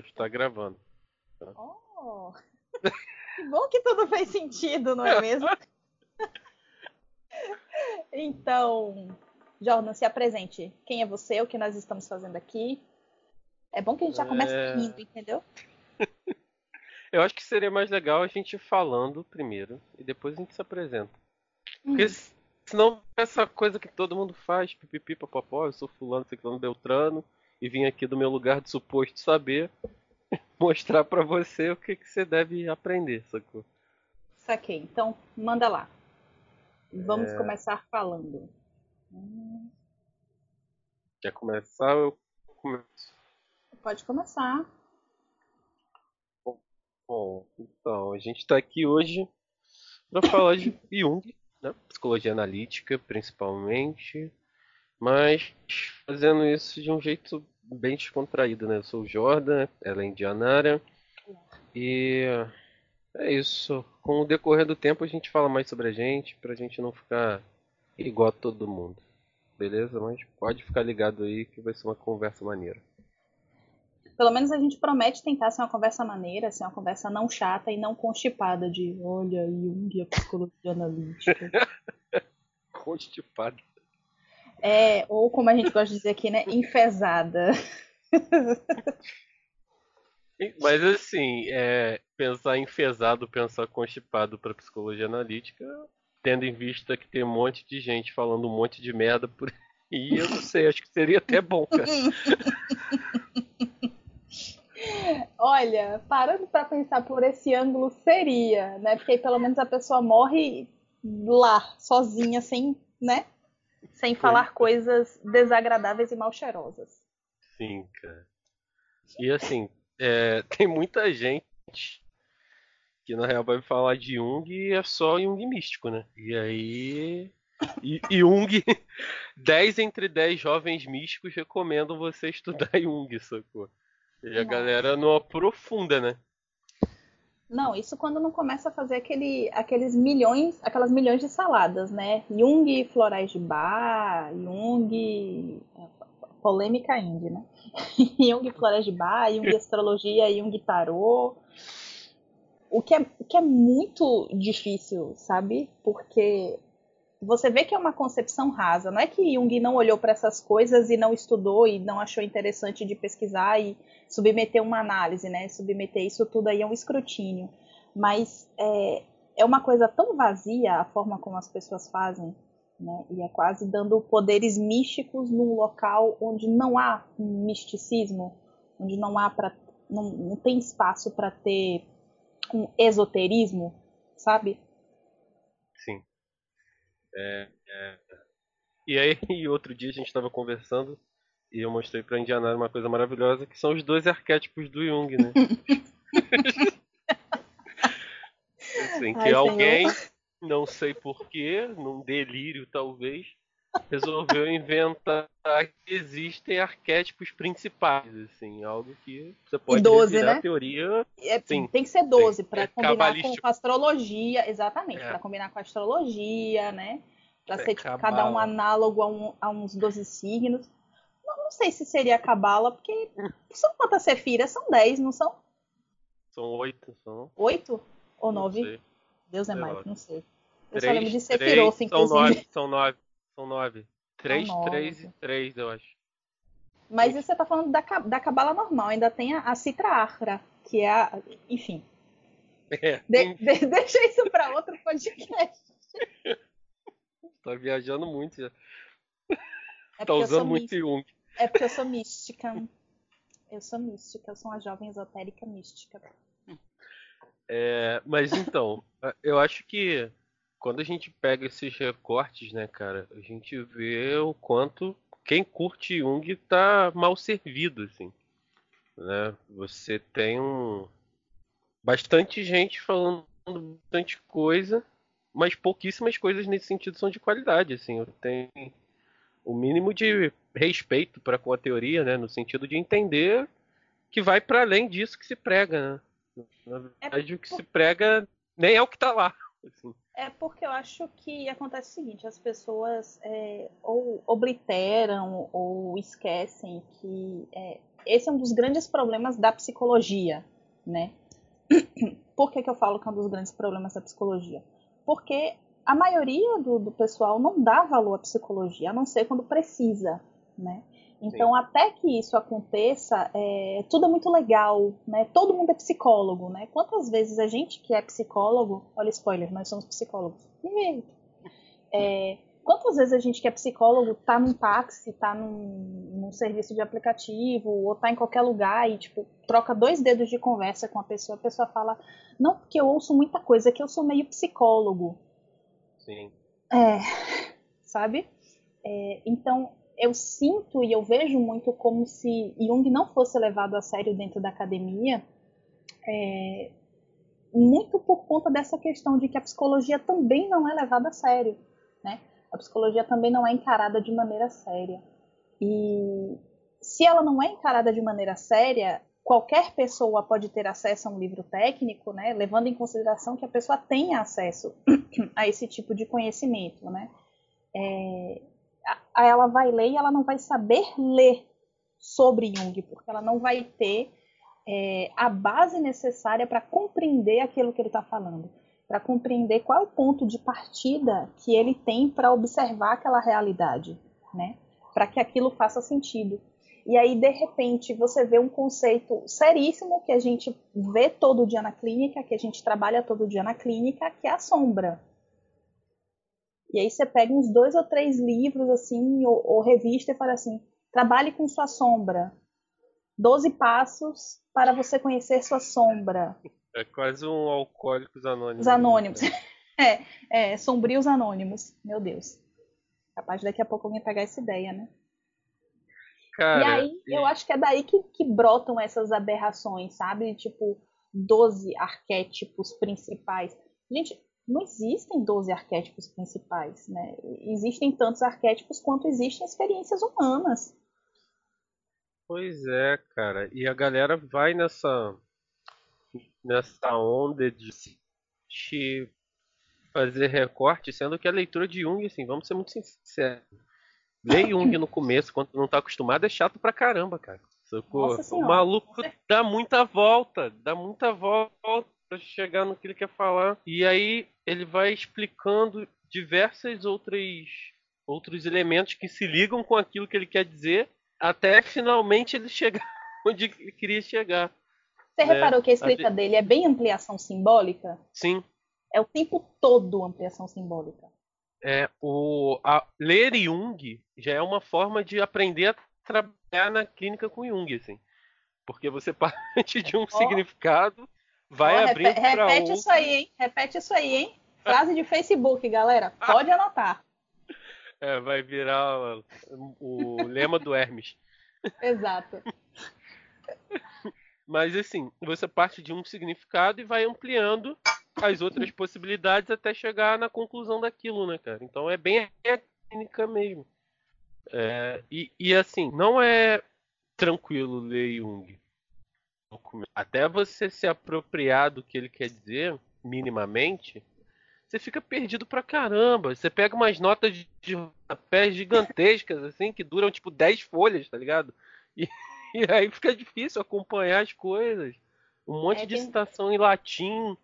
já está gravando. Tá? Oh, que bom que tudo faz sentido, não é mesmo? então, Jordan, se apresente. Quem é você? O que nós estamos fazendo aqui? É bom que a gente já comece é... rindo, entendeu? Eu acho que seria mais legal a gente falando primeiro e depois a gente se apresenta. Porque hum. senão essa coisa que todo mundo faz, pipipi, papapó, eu sou fulano, ciclano, beltrano, e vim aqui do meu lugar de suposto saber mostrar para você o que, que você deve aprender, sacou? Saquei. Então, manda lá. Vamos é... começar falando. Quer começar? Eu começo. Pode começar. Bom, então, a gente está aqui hoje para falar de Jung, né? psicologia analítica principalmente, mas fazendo isso de um jeito bem descontraído, né? Eu sou o Jordan, ela é indianara, e é isso. Com o decorrer do tempo a gente fala mais sobre a gente, pra gente não ficar igual a todo mundo. Beleza? Mas pode ficar ligado aí que vai ser uma conversa maneira. Pelo menos a gente promete tentar ser uma conversa maneira, ser uma conversa não chata e não constipada de olha, Jung a psicologia analítica. constipada. É, ou como a gente gosta de dizer aqui, né? Enfesada. Mas assim, é, pensar enfesado, pensar constipado para psicologia analítica, tendo em vista que tem um monte de gente falando um monte de merda por aí, eu não sei, acho que seria até bom, cara. Olha, parando para pensar por esse ângulo seria, né? Porque aí pelo menos a pessoa morre lá, sozinha, sem, né? Sem falar coisas desagradáveis e mal cheirosas. Sim, cara. E assim, é, tem muita gente que na real vai falar de Jung e é só Jung místico, né? E aí. E, e Jung, 10 entre 10 jovens místicos recomendam você estudar Jung, sacou? E a galera não aprofunda, né? Não, isso quando não começa a fazer aquele, aqueles milhões, aquelas milhões de saladas, né? Jung, florais de bar, Jung, polêmica indie, né? Jung, florais de bar, Jung, astrologia, Jung, tarô. O que, é, o que é muito difícil, sabe? Porque você vê que é uma concepção rasa. Não é que Jung não olhou para essas coisas e não estudou e não achou interessante de pesquisar e submeter uma análise, né? Submeter isso tudo aí a um escrutínio. Mas é, é uma coisa tão vazia a forma como as pessoas fazem, né? E é quase dando poderes místicos num local onde não há um misticismo, onde não há para não, não tem espaço para ter um esoterismo, sabe? Sim. É, é... E aí, outro dia a gente estava conversando e eu mostrei pra Indianara uma coisa maravilhosa, que são os dois arquétipos do Jung, né? assim, que Ai, alguém, senhor. não sei porquê, num delírio talvez, resolveu inventar que existem arquétipos principais, assim, algo que você pode 12, né? teoria. É, sim, tem que ser 12 para é combinar com a astrologia, exatamente, é. para combinar com a astrologia, né? Para é, ser tipo, cada um análogo a, um, a uns 12 signos. Não, não sei se seria a cabala, porque são quantas sefiras? São 10, não são? São 8, são. 8 ou 9? Deus é mais, não sei. Eu três, só lembro de Sephiroth, inclusive. São 9, são 9. 3, 3 e 3, eu acho. Mas isso você tá falando da, da cabala normal, ainda tem a, a Citra Afra, que é a. Enfim. É. De, de, deixa isso para outro podcast. tá viajando muito já. É tá usando muito Jung. É porque eu sou mística. Eu sou mística, eu sou uma jovem esotérica mística. É, mas então, eu acho que quando a gente pega esses recortes, né, cara, a gente vê o quanto quem curte Jung tá mal servido, assim. Né? Você tem um bastante gente falando bastante coisa, mas pouquíssimas coisas nesse sentido são de qualidade, assim. Eu tenho o mínimo de respeito para com a teoria, né, no sentido de entender que vai para além disso que se prega, né? Na verdade, é o que se prega nem é o que está lá. Assim. É porque eu acho que acontece o seguinte, as pessoas é, ou obliteram ou esquecem que é, esse é um dos grandes problemas da psicologia, né? Por que, que eu falo que é um dos grandes problemas da psicologia? Porque a maioria do, do pessoal não dá valor à psicologia, a não ser quando precisa, né? Então, Sim. até que isso aconteça, é, tudo é muito legal, né? Todo mundo é psicólogo, né? Quantas vezes a gente que é psicólogo, olha spoiler, nós somos psicólogos. É, quantas vezes a gente que é psicólogo tá num táxi, tá num, num, serviço de aplicativo, ou tá em qualquer lugar e, tipo, troca dois dedos de conversa com a pessoa, a pessoa fala, não, porque eu ouço muita coisa, que eu sou meio psicólogo. Sim. É, sabe? É, então, eu sinto e eu vejo muito como se Jung não fosse levado a sério dentro da academia, é, muito por conta dessa questão de que a psicologia também não é levada a sério, né? A psicologia também não é encarada de maneira séria. E se ela não é encarada de maneira séria, qualquer pessoa pode ter acesso a um livro técnico, né, levando em consideração que a pessoa tenha acesso a esse tipo de conhecimento, né? É, ela vai ler e ela não vai saber ler sobre Jung, porque ela não vai ter é, a base necessária para compreender aquilo que ele está falando, para compreender qual é o ponto de partida que ele tem para observar aquela realidade, né? Para que aquilo faça sentido. E aí, de repente, você vê um conceito seríssimo que a gente vê todo dia na clínica, que a gente trabalha todo dia na clínica, que é a sombra. E aí você pega uns dois ou três livros, assim, ou, ou revista e fala assim, trabalhe com sua sombra. Doze passos para você conhecer sua sombra. É quase um alcoólicos anônimos. Os anônimos. é, é, sombrios anônimos. Meu Deus. Capaz daqui a pouco alguém pegar essa ideia, né? Cara, e aí, e... eu acho que é daí que, que brotam essas aberrações, sabe? Tipo, 12 arquétipos principais. Gente, não existem 12 arquétipos principais, né? Existem tantos arquétipos quanto existem experiências humanas. Pois é, cara. E a galera vai nessa nessa onda de fazer recorte, sendo que a leitura de Jung, assim, vamos ser muito sinceros. Ler Jung no começo, quando não tá acostumado, é chato pra caramba, cara. Socorro. O maluco dá muita volta, dá muita volta pra chegar no que ele quer falar. E aí ele vai explicando diversas outras outros elementos que se ligam com aquilo que ele quer dizer, até finalmente ele chegar onde ele queria chegar. Você né? reparou que a escrita a... dele é bem ampliação simbólica? Sim. É o tempo todo ampliação simbólica. É, o, a, ler Jung já é uma forma de aprender a trabalhar na clínica com Jung, assim. Porque você parte de um oh. significado, vai oh, abrir para Repete isso aí, hein? Repete isso aí, hein? Frase de Facebook, galera. Pode anotar. É, vai virar o, o lema do Hermes. Exato. Mas assim, você parte de um significado e vai ampliando as outras possibilidades até chegar na conclusão daquilo, né, cara? Então é bem a técnica mesmo. É, e, e assim, não é tranquilo ler Jung. Até você se apropriar do que ele quer dizer, minimamente, você fica perdido pra caramba. Você pega umas notas de, pés gigantescas, assim, que duram tipo 10 folhas, tá ligado? E, e aí fica difícil acompanhar as coisas. Um monte é de citação em latim.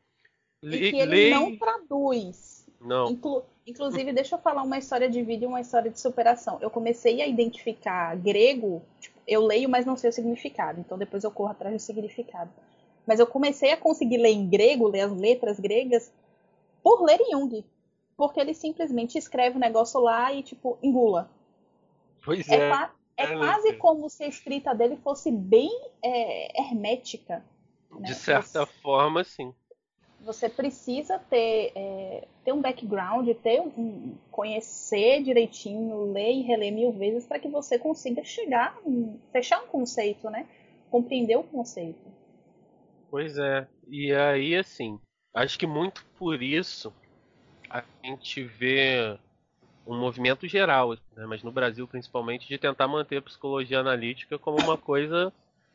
E que ele lei... não traduz. Não. Inclu inclusive, deixa eu falar uma história de vida e uma história de superação. Eu comecei a identificar grego, tipo, eu leio, mas não sei o significado. Então depois eu corro atrás do significado. Mas eu comecei a conseguir ler em grego, ler as letras gregas, por ler Jung. Porque ele simplesmente escreve o um negócio lá e, tipo, engula. Pois é. É, é, é quase como se a escrita dele fosse bem é, hermética. Né? De certa você, forma, sim. Você precisa ter, é, ter um background, ter um, conhecer direitinho, ler e reler mil vezes para que você consiga chegar, fechar um conceito, né? Compreender o conceito. Pois é. E aí, assim, Acho que muito por isso a gente vê um movimento geral, né, mas no Brasil principalmente, de tentar manter a psicologia analítica como uma coisa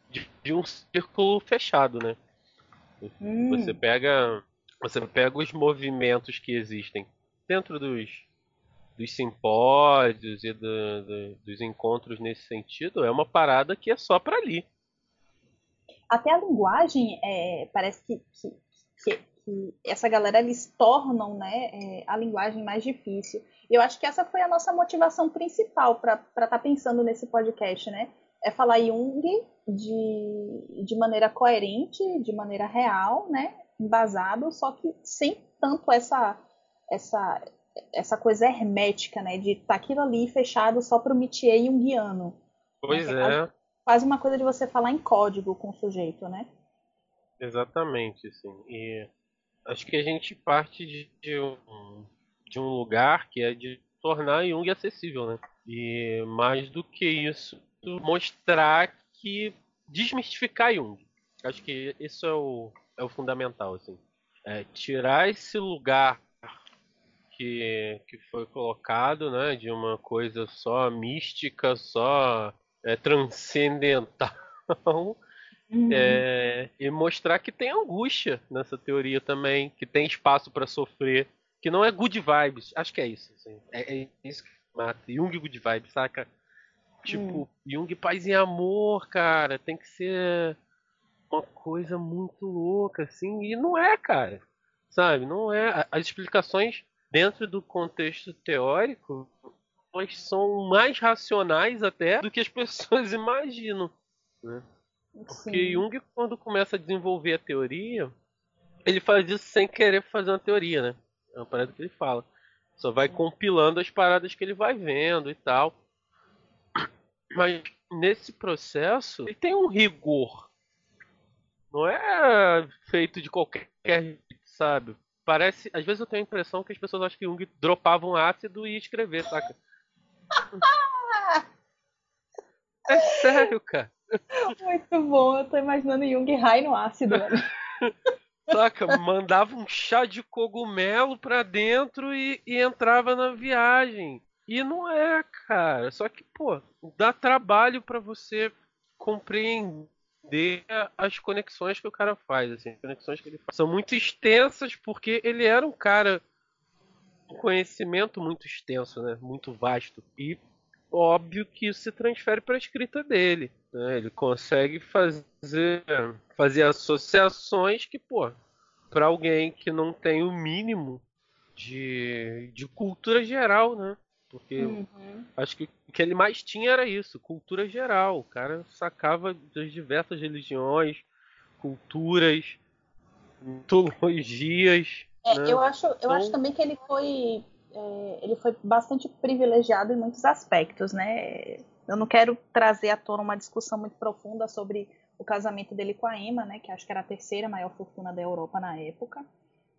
de, de um círculo fechado, né? Hum. Você pega você pega os movimentos que existem dentro dos, dos simpósios e do, do, dos encontros nesse sentido, é uma parada que é só para ali. até a linguagem é, parece que, que, que, que, essa galera eles tornam né, é, a linguagem mais difícil. Eu acho que essa foi a nossa motivação principal para estar tá pensando nesse podcast, né? É falar Jung de, de maneira coerente, de maneira real, né? Embasado, só que sem tanto essa essa essa coisa hermética, né? De estar tá aquilo ali fechado só para o métier junguiano. Pois né? é. Quase uma coisa de você falar em código com o sujeito, né? Exatamente, sim. E acho que a gente parte de, de, um, de um lugar que é de tornar Jung acessível, né? E mais do que isso, mostrar que desmistificar Jung. Acho que isso é o, é o fundamental, assim. É tirar esse lugar que, que foi colocado, né, de uma coisa só mística, só é, transcendental, uhum. é, e mostrar que tem angústia nessa teoria também, que tem espaço para sofrer, que não é good vibes. Acho que é isso. Assim. É, é, isso que mata. Jung good vibes, saca? Tipo, hum. Jung paz e amor, cara, tem que ser uma coisa muito louca, assim, e não é, cara. Sabe? Não é. As explicações dentro do contexto teórico, elas são mais racionais até do que as pessoas imaginam. Né? Porque Jung, quando começa a desenvolver a teoria, ele faz isso sem querer fazer uma teoria, né? É uma parada que ele fala. Só vai compilando as paradas que ele vai vendo e tal. Mas nesse processo, ele tem um rigor. Não é feito de qualquer sabe? Parece. Às vezes eu tenho a impressão que as pessoas acham que Jung dropavam ácido e ia escrever, saca? é sério, cara. Muito bom, eu tô imaginando Jung Rai no ácido, né? Saca? Mandava um chá de cogumelo pra dentro e, e entrava na viagem. E não é, cara. Só que, pô, dá trabalho para você compreender as conexões que o cara faz, assim, as conexões que ele faz. São muito extensas porque ele era um cara com conhecimento muito extenso, né? Muito vasto. E óbvio que isso se transfere para a escrita dele. Né? Ele consegue fazer, fazer associações que, pô, para alguém que não tem o mínimo de, de cultura geral, né? Porque uhum. acho que o que ele mais tinha era isso, cultura geral. O cara sacava das diversas religiões, culturas, mitologias. É, né? eu, acho, eu então... acho também que ele foi, é, ele foi bastante privilegiado em muitos aspectos, né? Eu não quero trazer à tona uma discussão muito profunda sobre o casamento dele com a Emma, né? Que acho que era a terceira maior fortuna da Europa na época.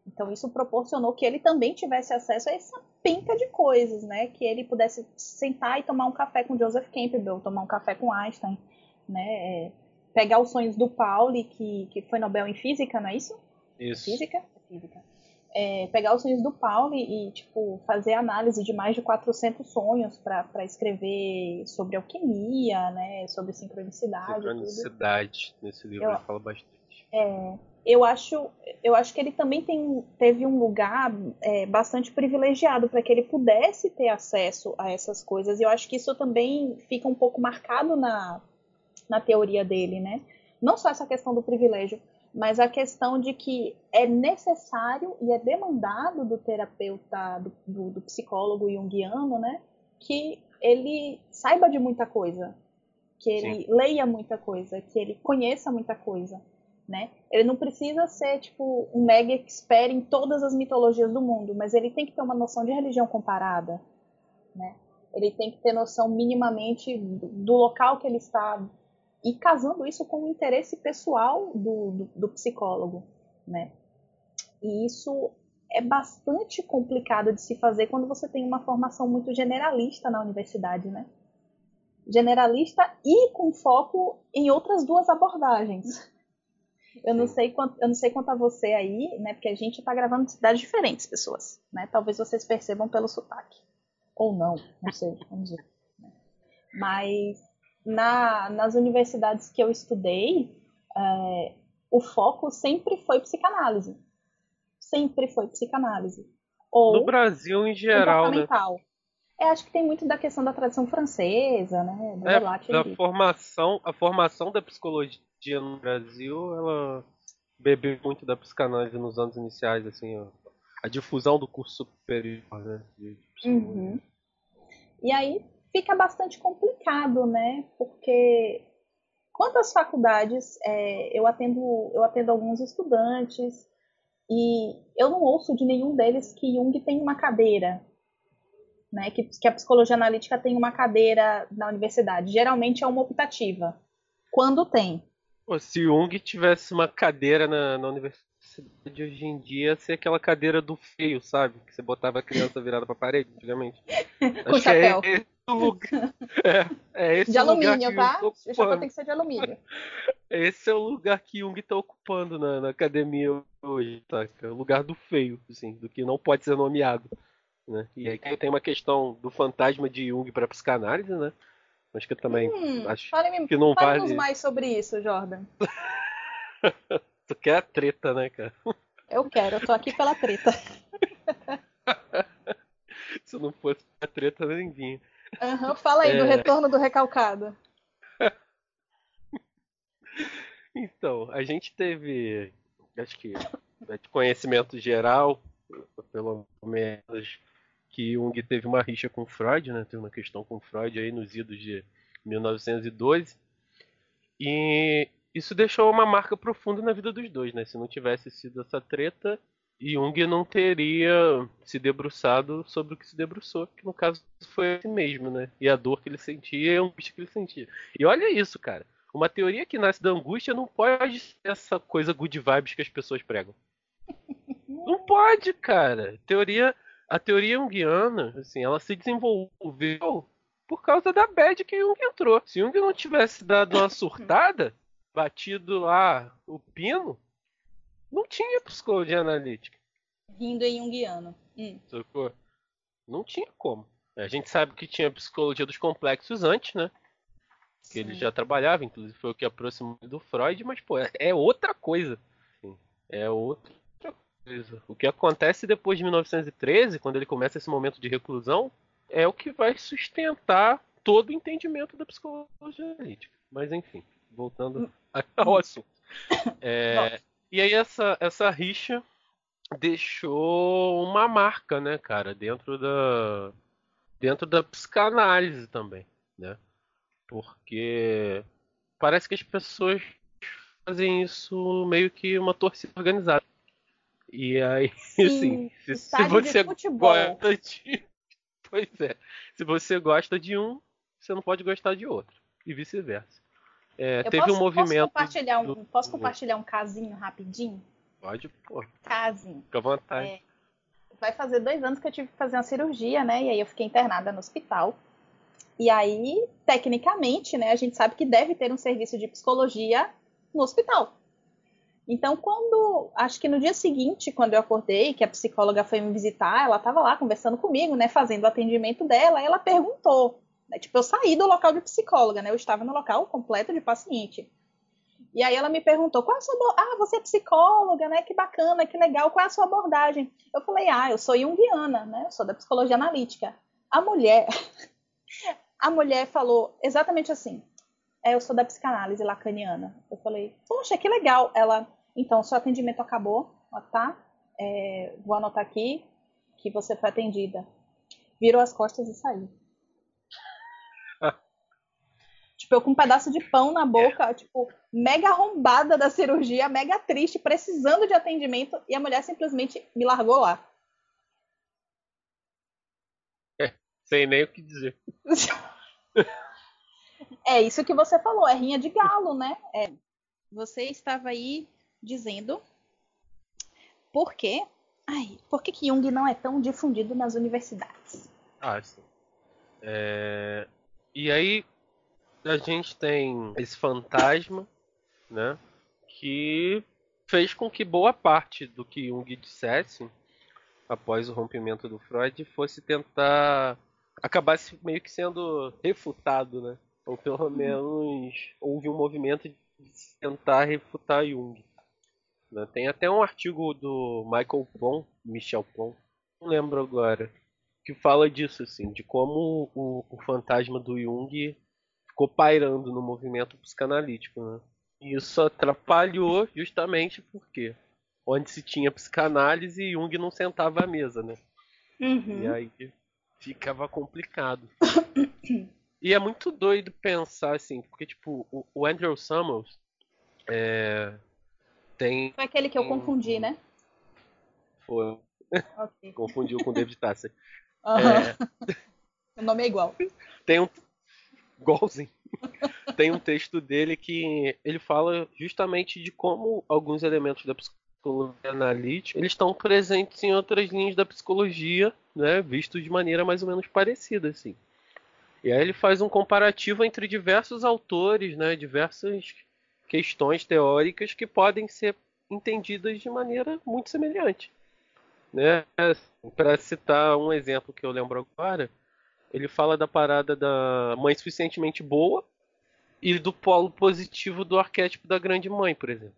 Então isso proporcionou que ele também tivesse acesso a essa pinta de coisas, né? Que ele pudesse sentar e tomar um café com Joseph Campbell, tomar um café com Einstein, né? É, pegar os sonhos do Pauli, que, que foi Nobel em Física, não é isso? Isso. Física? Física. É, pegar os sonhos do Pauli e, tipo, fazer análise de mais de 400 sonhos para escrever sobre alquimia, né? Sobre sincronicidade. Sincronicidade, nesse livro Eu, ele fala bastante. É, eu acho, eu acho que ele também tem, teve um lugar é, bastante privilegiado para que ele pudesse ter acesso a essas coisas. E eu acho que isso também fica um pouco marcado na, na teoria dele, né? Não só essa questão do privilégio, mas a questão de que é necessário e é demandado do terapeuta, do, do, do psicólogo junguiano, né? Que ele saiba de muita coisa, que ele Sim. leia muita coisa, que ele conheça muita coisa né? Ele não precisa ser tipo um mega expert em todas as mitologias do mundo, mas ele tem que ter uma noção de religião comparada, né? Ele tem que ter noção minimamente do, local que ele está e casando isso com o interesse pessoal do, do, do psicólogo, né? E isso é bastante complicado de se fazer quando você tem uma formação muito generalista na universidade, né? Generalista e com foco em outras duas abordagens. Eu não sei quanto, eu não sei quanto a você aí, né? Porque a gente está gravando em cidades diferentes, pessoas, né? Talvez vocês percebam pelo sotaque. Ou não, não sei, vamos ver. Mas na, nas universidades que eu estudei, é, o foco sempre foi psicanálise. Sempre foi psicanálise. Ou no Brasil em geral, né? É, acho que tem muito da questão da tradição francesa, né? Do é, da formação, a formação da psicologia no Brasil, ela bebeu muito da psicanálise nos anos iniciais, assim, ó, a difusão do curso superior, né? Uhum. E aí fica bastante complicado, né? Porque quantas faculdades é, eu atendo, eu atendo alguns estudantes e eu não ouço de nenhum deles que Jung tem uma cadeira, né? Que, que a psicologia analítica tem uma cadeira na universidade. Geralmente é uma optativa. Quando tem. Pô, se Jung tivesse uma cadeira na, na universidade hoje em dia, ser aquela cadeira do feio, sabe? Que você botava a criança virada pra parede antigamente. Com Acho chapéu. É esse o lugar. É, é esse de alumínio, tá? O chapéu tem que ser de alumínio. Esse é o lugar que Jung tá ocupando na, na academia hoje, tá? É o lugar do feio, assim, do que não pode ser nomeado. Né? E aí tem uma questão do fantasma de Jung para psicanálise, né? Acho que também hum, acho fale, que não fale vale. mais sobre isso, Jordan. tu quer a treta, né, cara? Eu quero, eu tô aqui pela treta. Se não fosse a treta, nem vinha. Uhum, fala aí é... do retorno do recalcado. então, a gente teve, acho que de conhecimento geral, pelo menos que Jung teve uma rixa com Freud, né? Teve uma questão com Freud aí nos idos de 1912. E isso deixou uma marca profunda na vida dos dois, né? Se não tivesse sido essa treta, Jung não teria se debruçado sobre o que se debruçou, que no caso foi ele mesmo, né? E a dor que ele sentia é um bicho que ele sentia. E olha isso, cara. Uma teoria que nasce da angústia não pode ser essa coisa good vibes que as pessoas pregam. Não pode, cara. Teoria a teoria junguiana, assim, ela se desenvolveu por causa da bad que Jung entrou. Se Jung não tivesse dado uma surtada, batido lá o pino, não tinha psicologia analítica. Rindo em junguiano. Hum. Socorro. Não tinha como. A gente sabe que tinha psicologia dos complexos antes, né? Que Sim. ele já trabalhava, inclusive foi o que aproximou do Freud, mas, pô, é, é outra coisa. É outra o que acontece depois de 1913, quando ele começa esse momento de reclusão, é o que vai sustentar todo o entendimento da psicologia analítica. Mas enfim, voltando ao assunto. É, e aí essa, essa rixa deixou uma marca, né, cara, dentro da dentro da psicanálise também, né? Porque parece que as pessoas fazem isso meio que uma torcida organizada. E aí, Sim, assim, se, se você gosta de. Pois é. Se você gosta de um, você não pode gostar de outro. E vice-versa. É, teve posso, um movimento. Posso compartilhar um, do... posso compartilhar um casinho rapidinho? Pode, pô. Casinho. Fica à vontade. É, vai fazer dois anos que eu tive que fazer uma cirurgia, né? E aí eu fiquei internada no hospital. E aí, tecnicamente, né, a gente sabe que deve ter um serviço de psicologia no hospital. Então, quando. Acho que no dia seguinte, quando eu acordei, que a psicóloga foi me visitar, ela estava lá conversando comigo, né? Fazendo o atendimento dela, e ela perguntou. Né, tipo, eu saí do local de psicóloga, né? Eu estava no local completo de paciente. E aí ela me perguntou, qual é a sua Ah, você é psicóloga, né? Que bacana, que legal, qual é a sua abordagem? Eu falei, ah, eu sou junguiana, né? Eu sou da psicologia analítica. A mulher, a mulher falou exatamente assim. É, eu sou da psicanálise lacaniana. Eu falei, poxa, que legal. Ela, então, seu atendimento acabou, tá? É, vou anotar aqui que você foi atendida. Virou as costas e saiu. tipo, eu com um pedaço de pão na boca, tipo, mega arrombada da cirurgia, mega triste, precisando de atendimento, e a mulher simplesmente me largou lá. É, sem nem o que dizer. é isso que você falou, é rinha de galo, né? É, você estava aí dizendo por quê? Ai, por que, que Jung não é tão difundido nas universidades? Ah, sim. É... E aí a gente tem esse fantasma, né? Que fez com que boa parte do que Jung dissesse após o rompimento do Freud fosse tentar acabasse meio que sendo refutado, né? Ou pelo uhum. menos houve um movimento de tentar refutar Jung. Né? Tem até um artigo do Michael Pon, Michel Pon, não lembro agora, que fala disso, assim, de como o, o fantasma do Jung ficou pairando no movimento psicanalítico, né? E isso atrapalhou justamente porque onde se tinha psicanálise, Jung não sentava à mesa, né? Uhum. E aí ficava complicado. e é muito doido pensar assim, porque tipo, o, o Andrew Summers é, tem. Foi aquele que eu confundi, né? Foi. Ok. Confundiu com o David Tasser. Aham. O nome é igual. Tem um. Igualzinho. Tem um texto dele que ele fala justamente de como alguns elementos da psicologia analítica eles estão presentes em outras linhas da psicologia, né, vistos de maneira mais ou menos parecida, assim. E aí ele faz um comparativo entre diversos autores, né, diversas questões teóricas que podem ser entendidas de maneira muito semelhante. Né? Para citar um exemplo que eu lembro agora, ele fala da parada da mãe suficientemente boa e do polo positivo do arquétipo da grande mãe, por exemplo.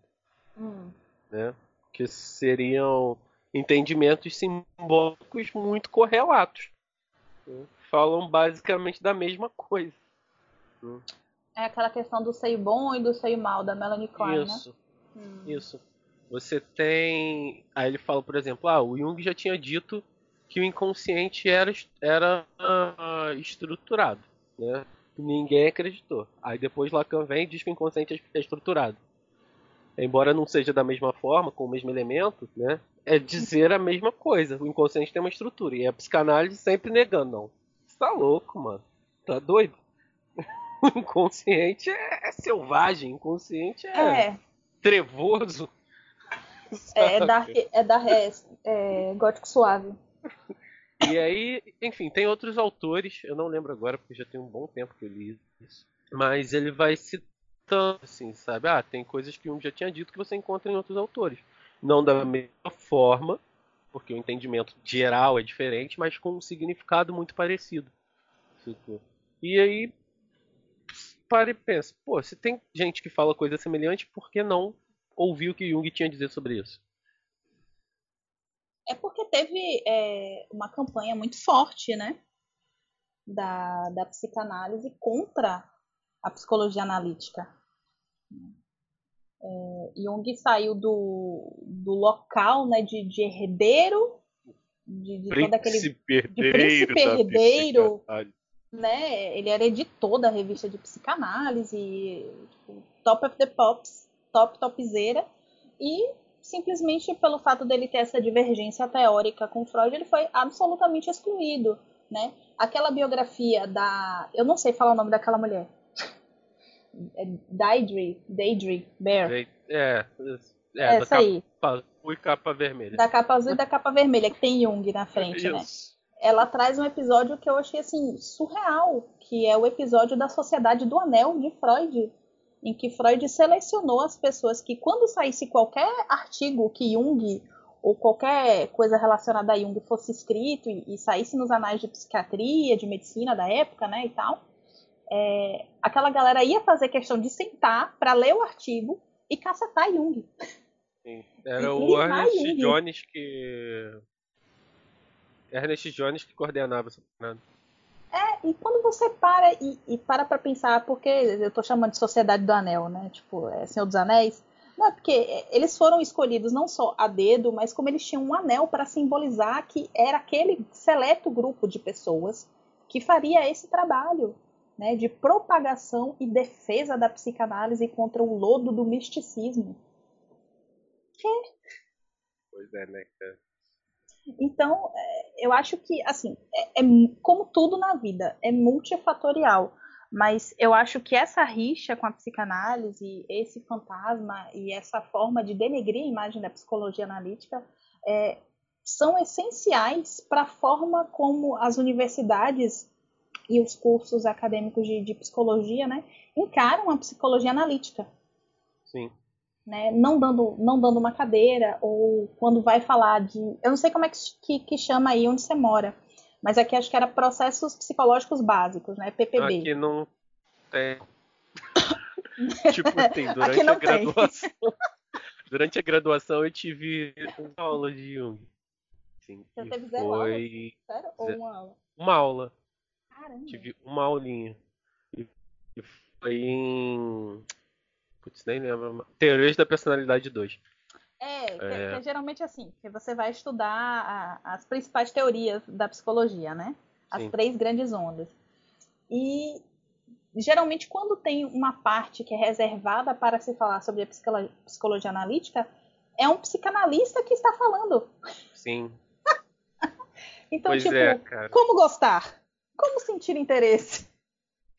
Hum. Né? Que seriam entendimentos simbólicos muito correlatos. né? Falam basicamente da mesma coisa. É aquela questão do seio bom e do seio mal, da Melanie Klein, né? Isso, Hum. isso. Você tem. Aí ele fala, por exemplo, ah, o Jung já tinha dito que o inconsciente era, era ah, estruturado, né? Ninguém acreditou. Aí depois Lacan vem e diz que o inconsciente é estruturado. Embora não seja da mesma forma, com o mesmo elemento, né? É dizer a mesma coisa. O inconsciente tem uma estrutura. E a psicanálise sempre negando, não. Você tá louco, mano. Tá doido? O inconsciente é, é selvagem, o inconsciente é, É, trevoso. é sabe? dark, é, dar, é, é gótico suave. E aí, enfim, tem outros autores, eu não lembro agora porque já tem um bom tempo que eu li isso. Mas ele vai citando, assim, sabe? Ah, tem coisas que um já tinha dito que você encontra em outros autores. Não da mesma forma, porque o entendimento geral é diferente, mas com um significado muito parecido. E aí, para e pensa, pô, se tem gente que fala coisa semelhante, por que não ouvir o que Jung tinha a dizer sobre isso? É porque teve é, uma campanha muito forte, né? Da, da psicanálise contra a psicologia analítica. É, Jung saiu do, do local né, de, de herdeiro, de, de todo aquele Príncipe príncipe herdeiro da herdeiro. psicanálise. Né? Ele era editor da revista de psicanálise, tipo, top of the pops, top topzera, e simplesmente pelo fato dele ter essa divergência teórica com Freud, ele foi absolutamente excluído, né? Aquela biografia da, eu não sei falar o nome daquela mulher, é Deidre, Deidre Bear, É, é, é da essa aí, capa azul e capa vermelha. da capa azul e da capa vermelha, que tem Jung na frente, né? Ela traz um episódio que eu achei assim surreal, que é o episódio da Sociedade do Anel de Freud, em que Freud selecionou as pessoas que quando saísse qualquer artigo que Jung ou qualquer coisa relacionada a Jung fosse escrito e, e saísse nos anais de psiquiatria, de medicina da época, né, e tal, é, aquela galera ia fazer questão de sentar para ler o artigo e cacetar Jung. Sim. Era E o Ernest. Jones que. Ernest Jones que coordenava essa parada. E quando você para e, e para pra pensar, porque eu tô chamando de Sociedade do Anel, né? Tipo, é Senhor dos Anéis. Não, é porque eles foram escolhidos não só a dedo, mas como eles tinham um anel para simbolizar que era aquele seleto grupo de pessoas que faria esse trabalho, né? De propagação e defesa da psicanálise contra o lodo do misticismo. Pois é, né, cara? Então, é, eu acho que, assim, é, é como tudo na vida, é multifatorial. Mas eu acho que essa rixa com a psicanálise, esse fantasma e essa forma de denegrir a imagem da psicologia analítica é, são essenciais para a forma como as universidades e os cursos acadêmicos de, de psicologia né, encaram a psicologia analítica Sim. Né, não dando não dando uma cadeira ou quando vai falar de eu não sei como é que, que, que chama aí onde você mora mas aqui acho que era processos psicológicos básicos né PPB Aqui não tem. tipo assim, durante a tem. graduação. durante a graduação eu tive uma aula de Jung. Sim. Você teve zero foi aulas? Sério? Ou uma aula? uma aula. Caramba. Tive uma aulinha. E foi em. Putz, nem lembro. Teorias da Personalidade 2. É, que, É. que é geralmente assim, que você vai estudar a- as principais teorias da psicologia, né? As Sim. três grandes ondas. E geralmente quando tem uma parte que é reservada para se falar sobre a psicolo- psicologia analítica, é um psicanalista que está falando. Sim. Então, pois tipo, é, como gostar? Como sentir interesse?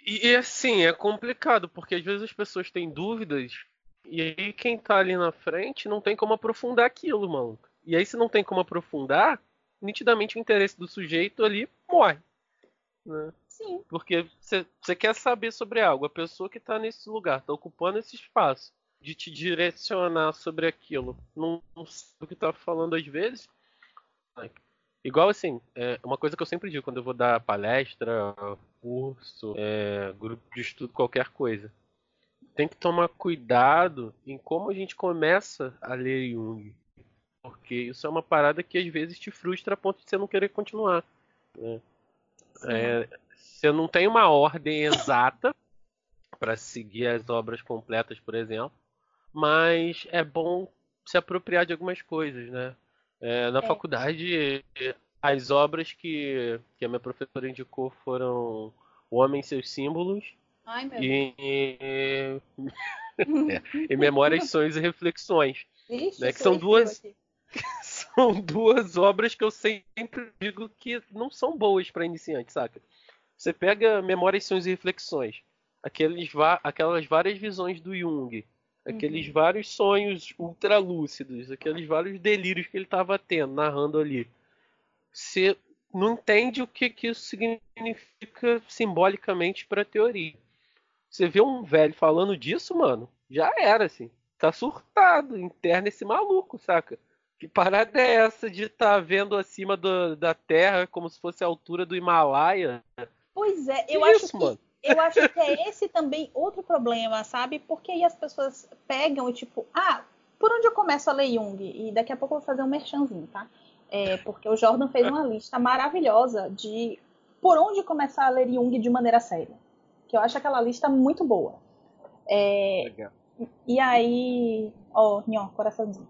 E, e, assim, é complicado, porque às vezes as pessoas têm dúvidas, e aí quem tá ali na frente não tem como aprofundar aquilo, mano. E aí, se não tem como aprofundar, nitidamente o interesse do sujeito ali morre. Né? Sim, Porque você quer saber sobre algo, a pessoa que tá nesse lugar, tá ocupando esse espaço de te direcionar sobre aquilo, não, não sabe o que tá falando às vezes. Igual assim, é uma coisa que eu sempre digo quando eu vou dar palestra, curso, é, grupo de estudo, qualquer coisa. Tem que tomar cuidado em como a gente começa a ler Jung. Porque isso é uma parada que às vezes te frustra a ponto de você não querer continuar. né? É, você não tem uma ordem exata para seguir as obras completas, por exemplo, mas é bom se apropriar de algumas coisas, né? É, na É. faculdade, as obras que, que a minha professora indicou foram O Homem e Seus Símbolos Ai, meu e, e Memórias, Sonhos e Reflexões. Vixe, né, que são duas-. São duas obras que eu sempre digo que não são boas para iniciante, saca? Você pega Memórias, Sonhos e Reflexões, aqueles aquelas várias visões do Jung, aqueles Uhum. vários sonhos ultralúcidos, aqueles vários delírios que ele estava tendo, narrando ali. Você não entende o que, que isso significa simbolicamente para a teoria. Você vê um velho falando disso, mano, já era, assim. Tá surtado, interna esse maluco, saca? Que parada é essa de estar tá vendo acima do- da Terra como se fosse a altura do Himalaia? Pois é, Que eu acho isso, que mano? Eu acho que é esse também outro problema, sabe? Porque aí as pessoas pegam e tipo, ah, por onde eu começo a ler Jung? E daqui a pouco eu vou fazer um merchanzinho, tá? É, porque o Jordan fez uma lista maravilhosa de por onde começar a ler Jung de maneira séria. Que eu acho aquela lista muito boa. É, Legal. e aí, ó, nhó, coraçãozinho.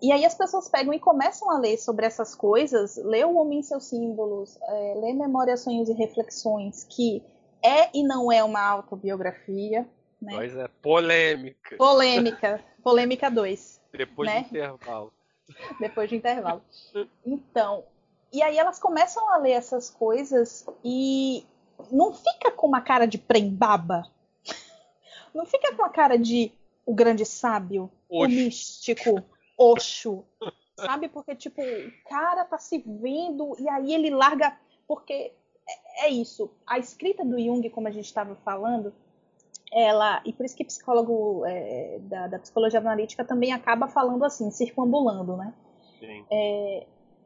E aí as pessoas pegam e começam a ler sobre essas coisas, lê o Homem e seus símbolos, é, lê Memórias, Sonhos e Reflexões, que é e não é uma autobiografia, né? Mas é polêmica. Polêmica, polêmica 2, Depois né? do intervalo. depois do intervalo. Então, e aí elas começam a ler essas coisas e não fica com uma cara de prembaba, não fica com a cara de o grande sábio, o Oxi. místico, Oxo, sabe? Porque, tipo, o cara tá se vendo e aí ele larga. Porque é, é isso. A escrita do Jung, como a gente estava falando, ela. E por isso que psicólogo é, da, da psicologia analítica também acaba falando assim, circunambulando, né? Sim.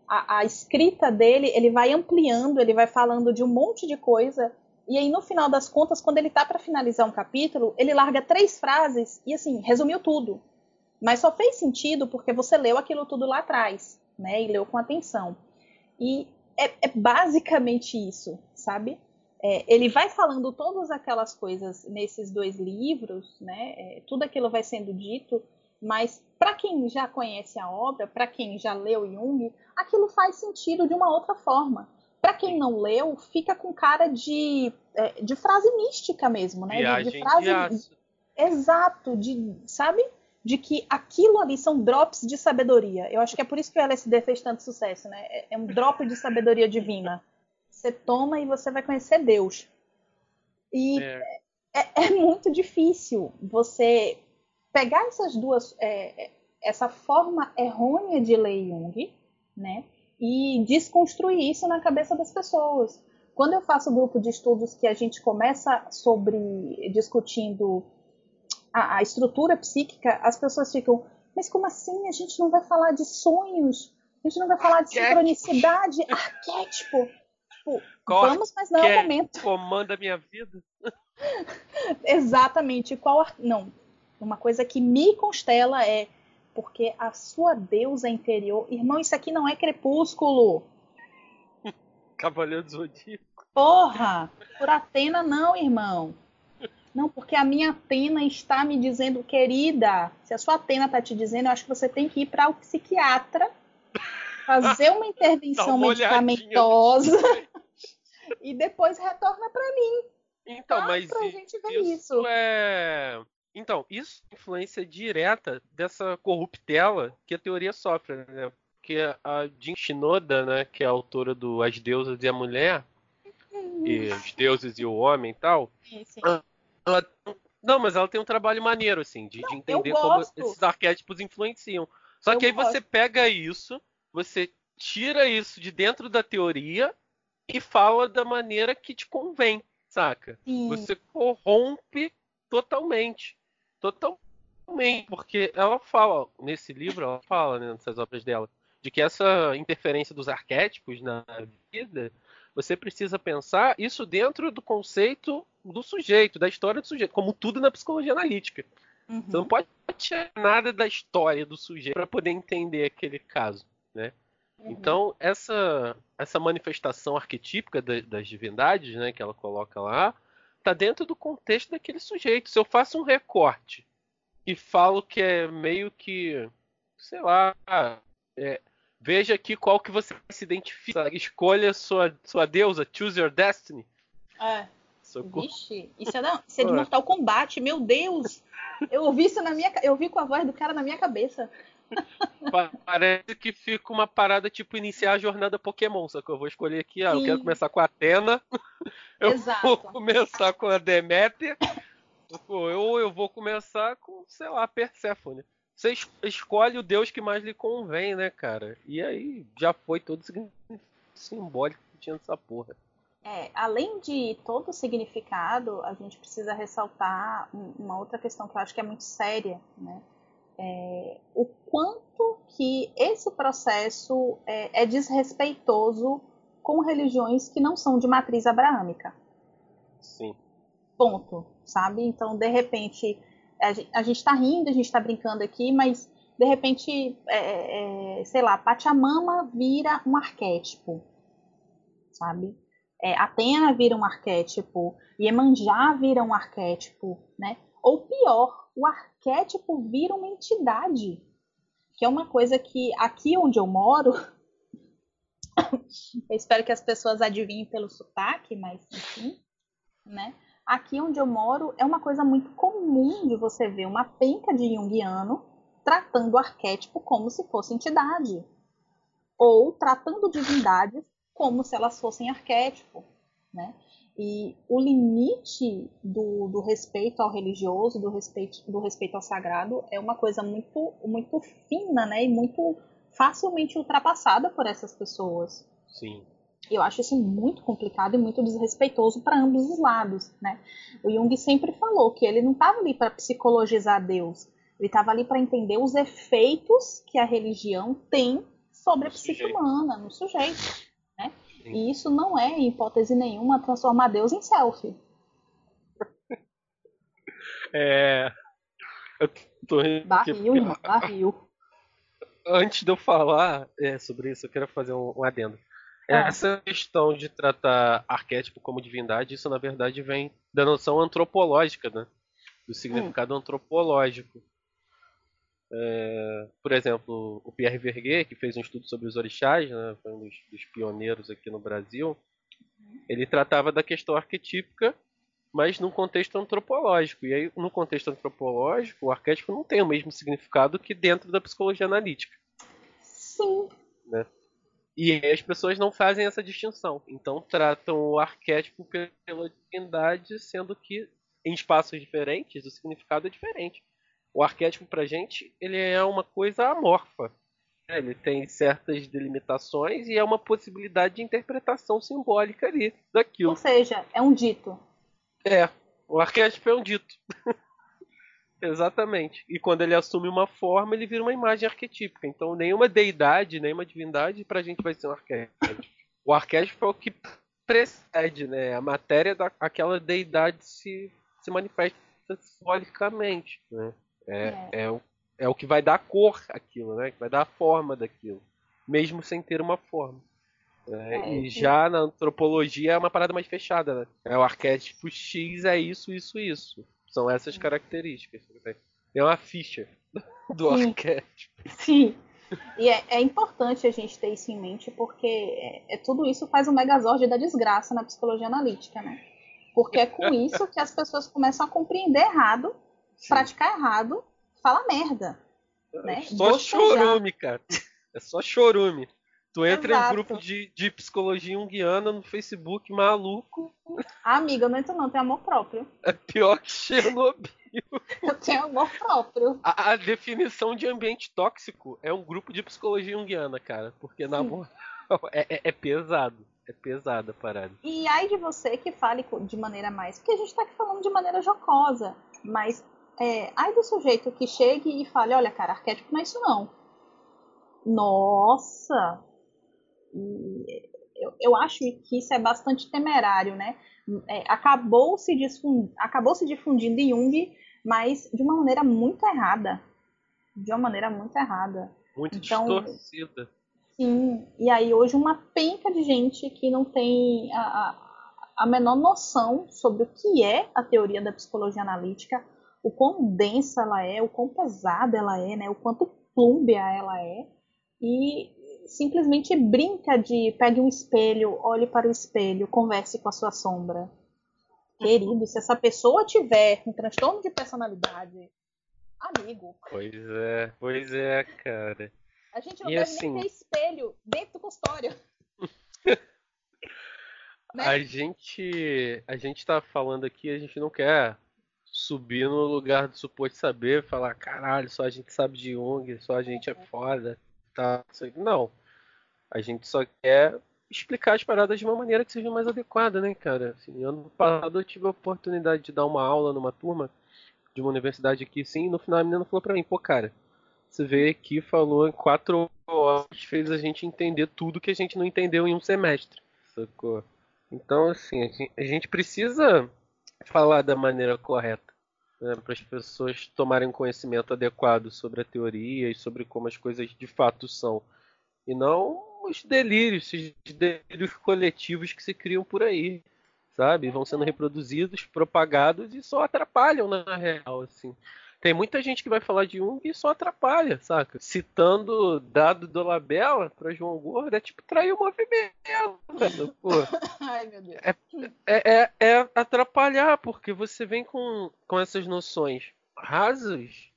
A, a escrita dele, ele vai ampliando, ele vai falando de um monte de coisa. E aí, no final das contas, quando ele tá para finalizar um capítulo, ele larga três frases e, assim, resumiu tudo. Mas só fez sentido porque você leu aquilo tudo lá atrás, né? E leu com atenção. E é, é basicamente isso, sabe? É, ele vai falando todas aquelas coisas nesses dois livros, né? É, tudo aquilo vai sendo dito, mas para quem já conhece a obra, para quem já leu Jung, aquilo faz sentido de uma outra forma. Para quem não leu, fica com cara de, é, de frase mística mesmo, né? De- Viagem de, frase de. Exato, de, sabe? De que aquilo ali são drops de sabedoria. Eu acho que é por isso que o LSD fez tanto sucesso, né? É- É um drop de sabedoria divina. Você toma e você vai conhecer Deus. E É, é, é muito difícil você pegar essas duas, é, é, essa forma errônea de ler Jung, né? E desconstruir isso na cabeça das pessoas. Quando eu faço grupo de estudos que a gente começa sobre discutindo a, a estrutura psíquica, as pessoas ficam, mas como assim? A gente não vai falar de sonhos, a gente não vai falar de sincronicidade, arquétipo. Tipo, Qual vamos, mas não é o arquétipo momento. comanda a minha vida. Exatamente. Qual não? Uma coisa que me constela é porque a sua deusa interior. Irmão, isso aqui não é crepúsculo. Cavaleiro do Zodíaco. Porra! Por Atena, não, irmão. Não, porque a minha Atena está me dizendo, querida, se a sua Atena está te dizendo, eu acho que você tem que ir para o psiquiatra, fazer uma intervenção uma medicamentosa e depois retorna para mim. Então, tá? mas pra gente ver isso, isso é então, isso é influência direta dessa corruptela que a teoria sofre, né? Porque a Jin Shinoda, né, que é a autora do As Deusas e a Mulher, uhum. e os deuses e o homem e tal, sim, sim. Ela, não, mas ela tem um trabalho maneiro, assim, de, não, de entender como esses arquétipos influenciam. Só eu que aí gosto. você pega isso, você tira isso de dentro da teoria e fala da maneira que te convém, saca? Sim. Você corrompe totalmente. Totalmente. Porque ela fala, nesse livro, ela fala, né, nessas obras dela, de que essa interferência dos arquétipos na vida, você precisa pensar isso dentro do conceito do sujeito, da história do sujeito, como tudo na psicologia analítica. Uhum. Você não pode tirar nada da história do sujeito para poder entender aquele caso, né? Uhum. Então, essa, essa manifestação arquetípica da, das divindades, né, que ela coloca lá, tá dentro do contexto daquele sujeito. Se eu faço um recorte e falo que é meio que, sei lá, é, veja aqui qual que você se identifica, escolha sua, sua deusa, choose your destiny. É. Socorro. Vixe, isso é, não, isso é de Mortal Kombat, meu Deus! Eu ouvi isso na minha, eu vi com a voz do cara na minha cabeça. Parece que fica uma parada tipo iniciar a jornada Pokémon, só que eu vou escolher aqui, ah, eu quero começar com a Atena, eu Exato. vou começar com a Deméter, ou eu vou começar com, sei lá, Perséfone. Você escolhe o deus que mais lhe convém, né, cara? E aí já foi todo simbólico que tinha nessa porra. É, além de todo o significado, a gente precisa ressaltar uma outra questão que eu acho que é muito séria, né? É, o quanto que esse processo é, é, desrespeitoso com religiões que não são de matriz abraâmica. Sim. Ponto, sabe? Então, de repente, a gente está rindo, a gente está brincando aqui, mas de repente, é, é, sei lá, Pachamama vira um arquétipo, sabe? É, Atena vira um arquétipo, Iemanjá vira um arquétipo, né? Ou pior, o arquétipo vira uma entidade, que é uma coisa que aqui onde eu moro, eu espero que as pessoas adivinhem pelo sotaque, mas enfim, né? Aqui onde eu moro é uma coisa muito comum de você ver uma penca de Jungiano tratando o arquétipo como se fosse entidade, ou tratando divindades como se elas fossem arquétipo, né? E o limite do, do respeito ao religioso, do respeito, do respeito ao sagrado, é uma coisa muito, muito fina, né? E muito facilmente ultrapassada por essas pessoas. Sim. Eu acho isso muito complicado e muito desrespeitoso para ambos os lados, né? O Jung sempre falou que ele não estava ali para psicologizar Deus, ele estava ali para entender os efeitos que a religião tem sobre a psique humana, no sujeito. E isso não é, em hipótese nenhuma, transformar Deus em selfie. É. Eu tô Barril, irmão, barril. Antes de eu falar é, sobre isso, eu quero fazer um, um adendo. Ah. Essa questão de tratar arquétipo como divindade, isso na verdade vem da noção antropológica, né? Do significado hum. antropológico. É, por exemplo, o Pierre Verguet, que fez um estudo sobre os orixás, né, foi um dos, dos, pioneiros aqui no Brasil, ele tratava da questão arquetípica, mas num contexto antropológico. E aí, no contexto antropológico, o arquétipo não tem o mesmo significado que dentro da psicologia analítica. Sim. Né? E as pessoas não fazem essa distinção. Então tratam o arquétipo pela divindade, sendo que em espaços diferentes o significado é diferente o arquétipo pra gente, ele é uma coisa amorfa. Né? Ele tem certas delimitações e é uma possibilidade de interpretação simbólica ali daquilo. Ou seja, é um dito. É, o arquétipo é um dito. Exatamente. E quando ele assume uma forma, ele vira uma imagem arquetípica. Então, nenhuma deidade, nenhuma divindade pra gente vai ser um arquétipo. O arquétipo é o que precede, né? A matéria daquela deidade se, se manifesta simbolicamente, né? É, é. é, é o que vai dar cor aquilo, né? Que vai dar a forma daquilo, mesmo sem ter uma forma. É, é, e já na antropologia é uma parada mais fechada, né? É o arquétipo X é isso, isso, isso. São essas características. É uma ficha do Sim. arquétipo. Sim. E é, é, importante a gente ter isso em mente, porque é, é, tudo isso faz um megazord da desgraça na psicologia analítica, né? Porque é com isso que as pessoas começam a compreender errado, Sim. praticar errado, falar merda. Né? É só chorume, cara. É só chorume. Tu entra Exato. em um grupo de, de psicologia junguiana no Facebook, maluco. Ah, amiga, eu não entro não, tenho amor próprio. É pior que Chernobyl. Eu tenho amor próprio. A, a, definição de ambiente tóxico é um grupo de psicologia junguiana, cara. Porque, na moral, é, é, é, pesado. É pesada a parada. E aí de você que fale de maneira mais... Porque a gente tá aqui falando de maneira jocosa. Mas, é, aí do sujeito que chegue e fale, olha, cara, arquétipo não é isso não. Nossa, eu, eu acho que isso é bastante temerário, né? É, acabou, se acabou se difundindo Jung, mas de uma maneira muito errada. De uma maneira muito errada. Muito então, distorcida. Sim, e aí hoje uma penca de gente que não tem a, a, a menor noção sobre o que é a teoria da psicologia analítica, o quão densa ela é, o quão pesada ela é, né? O quanto plúmbia ela é. E simplesmente brinca de pegue um espelho, olhe para o espelho, converse com a sua sombra. Querido, se essa pessoa tiver um transtorno de personalidade, amigo. Pois é, pois é, cara. A gente não e deve assim... nem ter espelho dentro do consultório. né? A gente, a gente tá falando aqui, a gente não quer subir no lugar do suposto saber, falar, caralho, só a gente sabe de Jung, só a gente é foda tá. Não. A gente só quer explicar as paradas de uma maneira que seja mais adequada, né, cara? Assim, ano passado eu tive a oportunidade de dar uma aula numa turma de uma universidade aqui, sim, e no final a menina falou pra mim, pô, cara, você veio aqui, falou em quatro horas, fez a gente entender tudo que a gente não entendeu em um semestre, sacou? Então, assim, a gente, a gente precisa falar da maneira correta né, para as pessoas tomarem conhecimento adequado sobre a teoria e sobre como as coisas de fato são. E não os delírios, esses delírios coletivos que se criam por aí, sabe? Vão sendo reproduzidos, propagados e só atrapalham na real, assim. Tem muita gente que vai falar de Jung e só atrapalha, saca? Citando dado do Labella para João Gordo, é tipo trair o movimento. Pô. Ai, meu Deus. É, é, é, é, atrapalhar, porque você vem com, com essas noções rasas.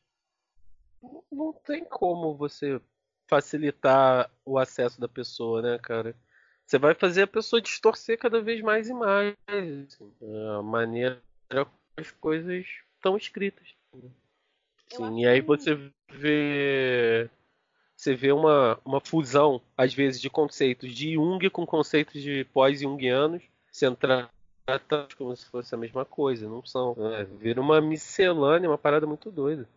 Não tem como você facilitar o acesso da pessoa, né, cara? Você vai fazer a pessoa distorcer cada vez mais e mais assim, a maneira como as coisas estão escritas. Sim, e aí você vê você vê uma, uma fusão, às vezes, de conceitos de Jung com conceitos de pós-jungianos, sendo tratados como se fosse a mesma coisa, não são. É, vira uma miscelânea, uma parada muito doida.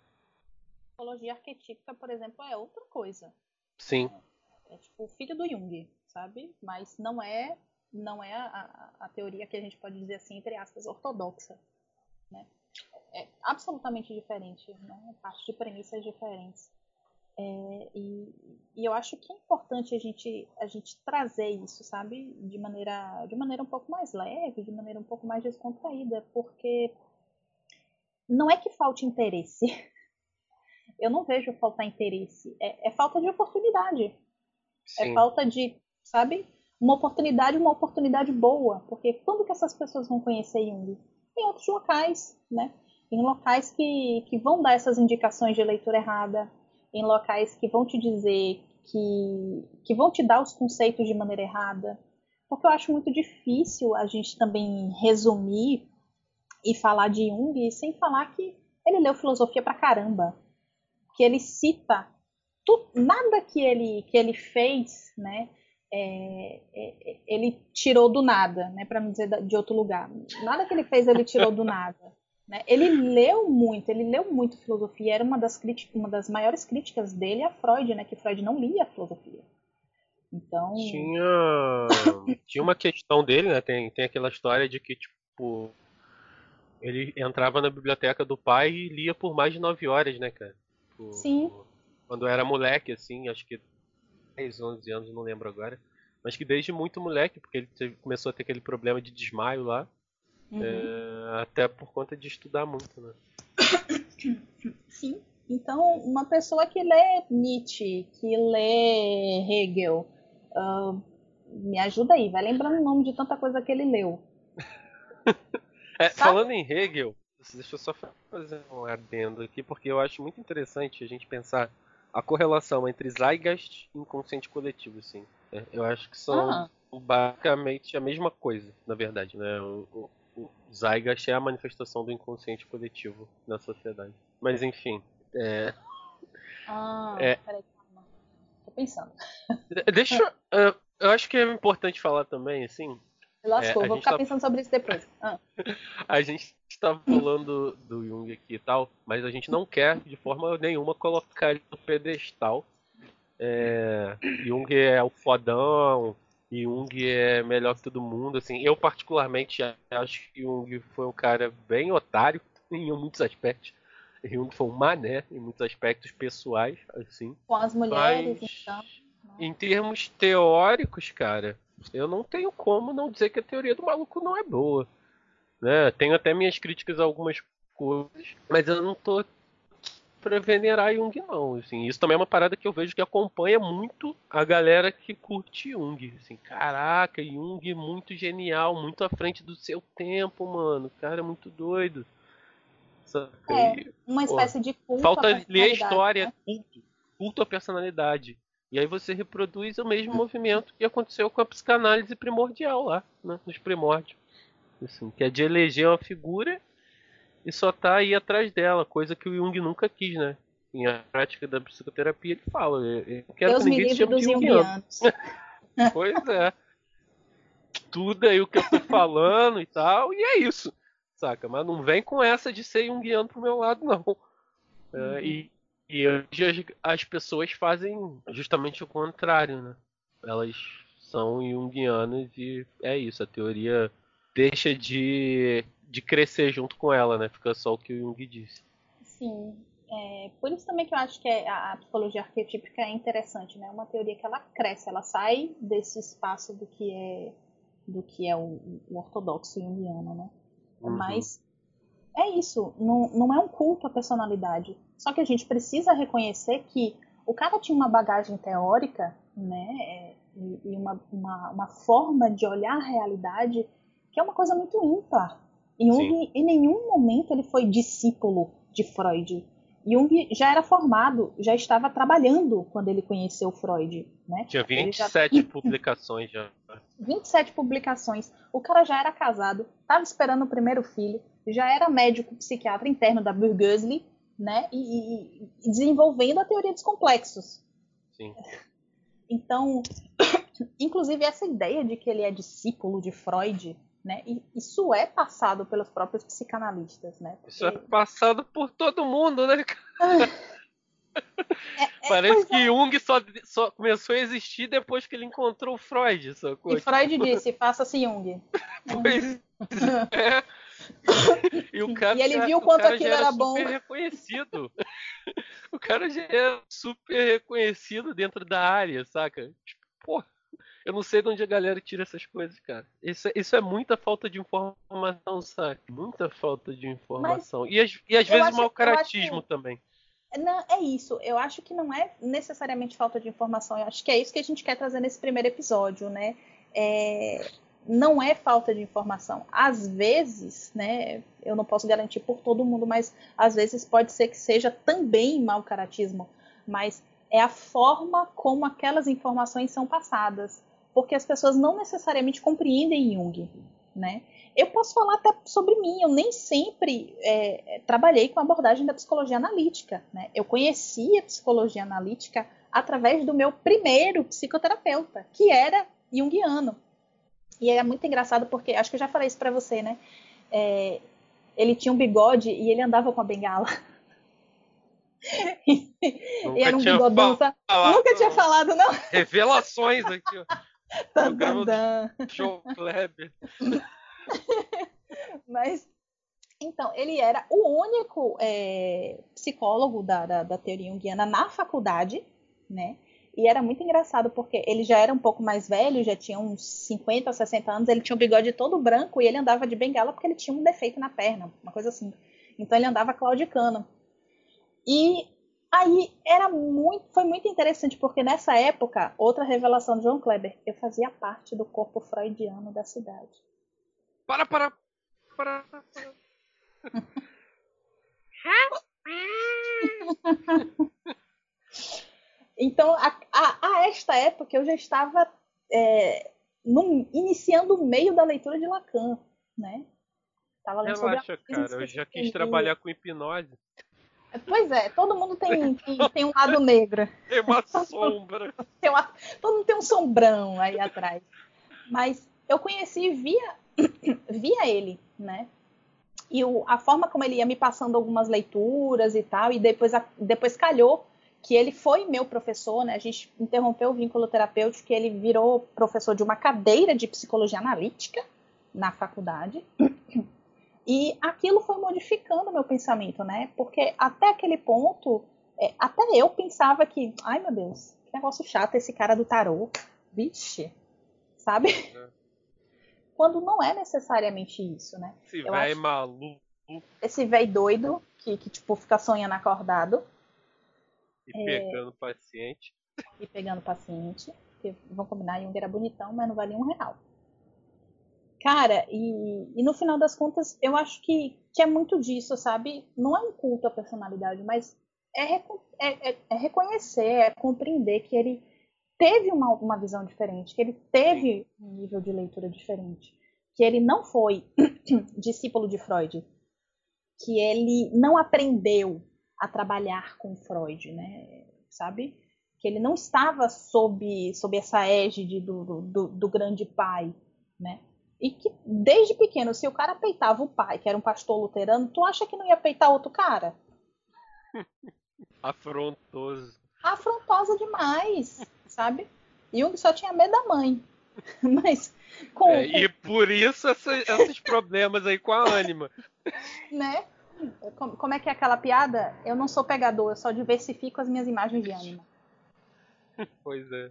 Psicologia arquetípica, por exemplo, é outra coisa. Sim. É, é tipo o filho do Jung, sabe? Mas não é não é a, a, a teoria que a gente pode dizer assim, entre aspas, ortodoxa. Né? É absolutamente diferente, né? parte de premissas diferentes. É, e, e, eu acho que é importante a gente, a gente trazer isso, sabe, de maneira, de maneira um pouco mais leve, de maneira um pouco mais descontraída, porque não é que falte interesse. Eu não vejo faltar interesse, é, é falta de oportunidade. É Sim. É falta de, sabe, uma oportunidade, uma oportunidade boa, porque quando que essas pessoas vão conhecer Jung? Em outros locais, né? Em locais que, que vão dar essas indicações de leitura errada, em locais que vão te dizer que, que vão te dar os conceitos de maneira errada. Porque eu acho muito difícil a gente também resumir e falar de Jung sem falar que ele leu filosofia pra caramba. Que ele cita tu, nada que ele, que ele fez, né? É, é, ele tirou do nada, né? Para não dizer de outro lugar. Nada que ele fez ele tirou do nada. Né? Ele leu muito, ele leu muito filosofia. Era uma das uma das maiores críticas dele a Freud, né? Que Freud não lia filosofia. Então tinha tinha uma questão dele, né? Tem tem aquela história de que tipo ele entrava na biblioteca do pai e lia por mais de nove horas, né, cara? Tipo, Sim. Quando era moleque, assim, acho que 10, 11 anos, não lembro agora. Mas que desde muito moleque, porque ele teve, começou a ter aquele problema de desmaio lá. Uhum. É, até por conta de estudar muito, né? Sim. Então, uma pessoa que lê Nietzsche, que lê Hegel, uh, me ajuda aí, vai lembrando o nome de tanta coisa que ele leu. é, falando em Hegel, deixa eu só fazer um adendo aqui, porque eu acho muito interessante a gente pensar a correlação entre Zeitgeist e inconsciente coletivo, assim. É, eu acho que são ah. basicamente a mesma coisa, na verdade, né? O, o, Zeitgeist é a manifestação do inconsciente coletivo na sociedade. Mas enfim, é... Ah, é... peraí, calma. Tô pensando. Deixa. eu, eu acho que é importante falar também, assim. Lascou, é, vou ficar tá... pensando sobre isso depois. Ah. a gente está falando do Jung aqui e tal, mas a gente não quer de forma nenhuma colocar ele no pedestal. É, Jung é o fodão, Jung é melhor que todo mundo. Assim, eu particularmente acho que Jung foi um cara bem otário em muitos aspectos. Jung foi um mané em muitos aspectos pessoais, assim. Com as mulheres, Mas, então. Em termos teóricos, cara, eu não tenho como não dizer que a teoria do maluco não é boa. Né? Tenho até minhas críticas a algumas coisas, mas eu não tô pra venerar Jung, não. Assim, isso também é uma parada que eu vejo que acompanha muito a galera que curte Jung. Assim, caraca, Jung muito genial, muito à frente do seu tempo, mano. Cara, é muito doido. É, uma espécie de culto. Falta ler a história, né? culto. Culto à personalidade. E aí você reproduz o mesmo movimento que aconteceu com a psicanálise primordial lá, né, nos primórdios. Assim, que é de eleger uma figura e só tá aí atrás dela, coisa que o Jung nunca quis, né? Em a prática da psicoterapia ele fala, eu quero Deus que ninguém se chame de Jungiano. pois é. Tudo aí o que eu tô falando e tal, e é isso saca? Mas não vem com essa de ser junguiano pro meu lado, não. É, uhum. É, e, e hoje as, pessoas fazem justamente o contrário, né? Elas são junguianas e é isso, a teoria deixa de, de crescer junto com ela, né? Fica só o que o Jung disse. Sim. É, por isso também que eu acho que é, a, a, psicologia arquetípica é interessante, né? Uma teoria que ela cresce, ela sai desse espaço do que é do que é o, o ortodoxo junguiano, né? Uhum. Mas é isso, não, não é um culto à personalidade. Só que a gente precisa reconhecer que o cara tinha uma bagagem teórica, né, e, e uma, uma, uma, forma de olhar a realidade que é uma coisa muito ímpar. E Jung, em nenhum momento ele foi discípulo de Freud. Jung já era formado, já estava trabalhando quando ele conheceu Freud. Né? Tinha 27 já... publicações já. 27 publicações. O cara já era casado, estava esperando o primeiro filho, já era médico psiquiatra interno da Burgosli, né? E, e, e desenvolvendo a teoria dos complexos. Sim. Então, inclusive essa ideia de que ele é discípulo de Freud né? E isso é passado pelos próprios psicanalistas, né? Porque... Isso é passado por todo mundo, né? É, é, Parece que é. Jung só, só, começou a existir depois que ele encontrou Freud. Sacou? E Freud disse, faça-se Jung. Pois é. E, o cara, e ele viu quanto aquilo era, era bom. super reconhecido. o cara já é super reconhecido dentro da área, saca? Tipo, porra. Eu não sei de onde a galera tira essas coisas, cara. Isso, é, isso é muita falta de informação, sabe? Muita falta de informação. Mas e, as, e às vezes acho, mau caratismo também. Não, é isso. Eu acho que não é necessariamente falta de informação. Eu acho que é isso que a gente quer trazer nesse primeiro episódio, né? É, não é falta de informação. Às vezes, né? Eu não posso garantir por todo mundo, mas às vezes pode ser que seja também mau caratismo. Mas é a forma como aquelas informações são passadas porque as pessoas não necessariamente compreendem Jung, né? Eu posso falar até sobre mim, eu nem sempre é, trabalhei com a abordagem da psicologia analítica, né? Eu conheci a psicologia analítica através do meu primeiro psicoterapeuta, que era junguiano. E é muito engraçado porque, acho que eu já falei isso para você, né? É, ele tinha um bigode e ele andava com a bengala. E era um bigodão. Falado, Nunca tinha falado, não. Revelações aqui, ó. Show Kleber. Mas Então, ele era o único é, psicólogo da, da, da teoria junguiana na faculdade, né? E era muito engraçado porque ele já era um pouco mais velho, já tinha uns 50 ou 60 anos, ele tinha o bigode todo branco e ele andava de bengala porque ele tinha um defeito na perna, uma coisa assim. Então ele andava claudicando. E aí era muito, foi muito interessante porque nessa época, outra revelação de João Kleber, eu fazia parte do corpo freudiano da cidade. Para, para, para. para. então, a, a, a, esta época eu já estava é, iniciando o meio da leitura de Lacan, né? Tava lendo Relaxa, cara, eu já quis trabalhar com hipnose. Pois é, todo mundo tem, tem, tem um lado negro. Tem uma sombra. tem uma, todo mundo tem um sombrão aí atrás. Mas eu conheci via, via ele, né? E o, a forma como ele ia me passando algumas leituras e tal, e depois, a, depois calhou que ele foi meu professor, né? A gente interrompeu o vínculo terapêutico, que ele virou professor de uma cadeira de psicologia analítica na faculdade. E aquilo foi modificando meu pensamento, né? Porque até aquele ponto, é, até eu pensava que, ai meu Deus, que negócio chato esse cara do tarô. Vixe, sabe? É. Quando não é necessariamente isso, né? Esse velho maluco. Esse velho doido que, que, tipo, fica sonhando acordado. E é... pegando paciente. E pegando paciente. Porque, vamos combinar, Jung era bonitão, mas não valia um real. Cara, e, e no final das contas, eu acho que, que é muito disso, sabe? Não é um culto à personalidade, mas é, é, é, é reconhecer, é compreender que ele teve uma, uma visão diferente, que ele teve um nível de leitura diferente, que ele não foi discípulo de Freud, que ele não aprendeu a trabalhar com Freud, né? Sabe? Que ele não estava sob, sob essa égide do, do, do grande pai, né? E que desde pequeno, se o cara peitava o pai, que era um pastor luterano, tu acha que não ia peitar outro cara? Afrontoso. Afrontosa demais, sabe? Jung só tinha medo da mãe. Mas com, é, E por isso essa, esses problemas aí com a ânima. Né? Como, como é que é aquela piada? Eu não sou pegador, eu só diversifico as minhas imagens de ânima. Pois é.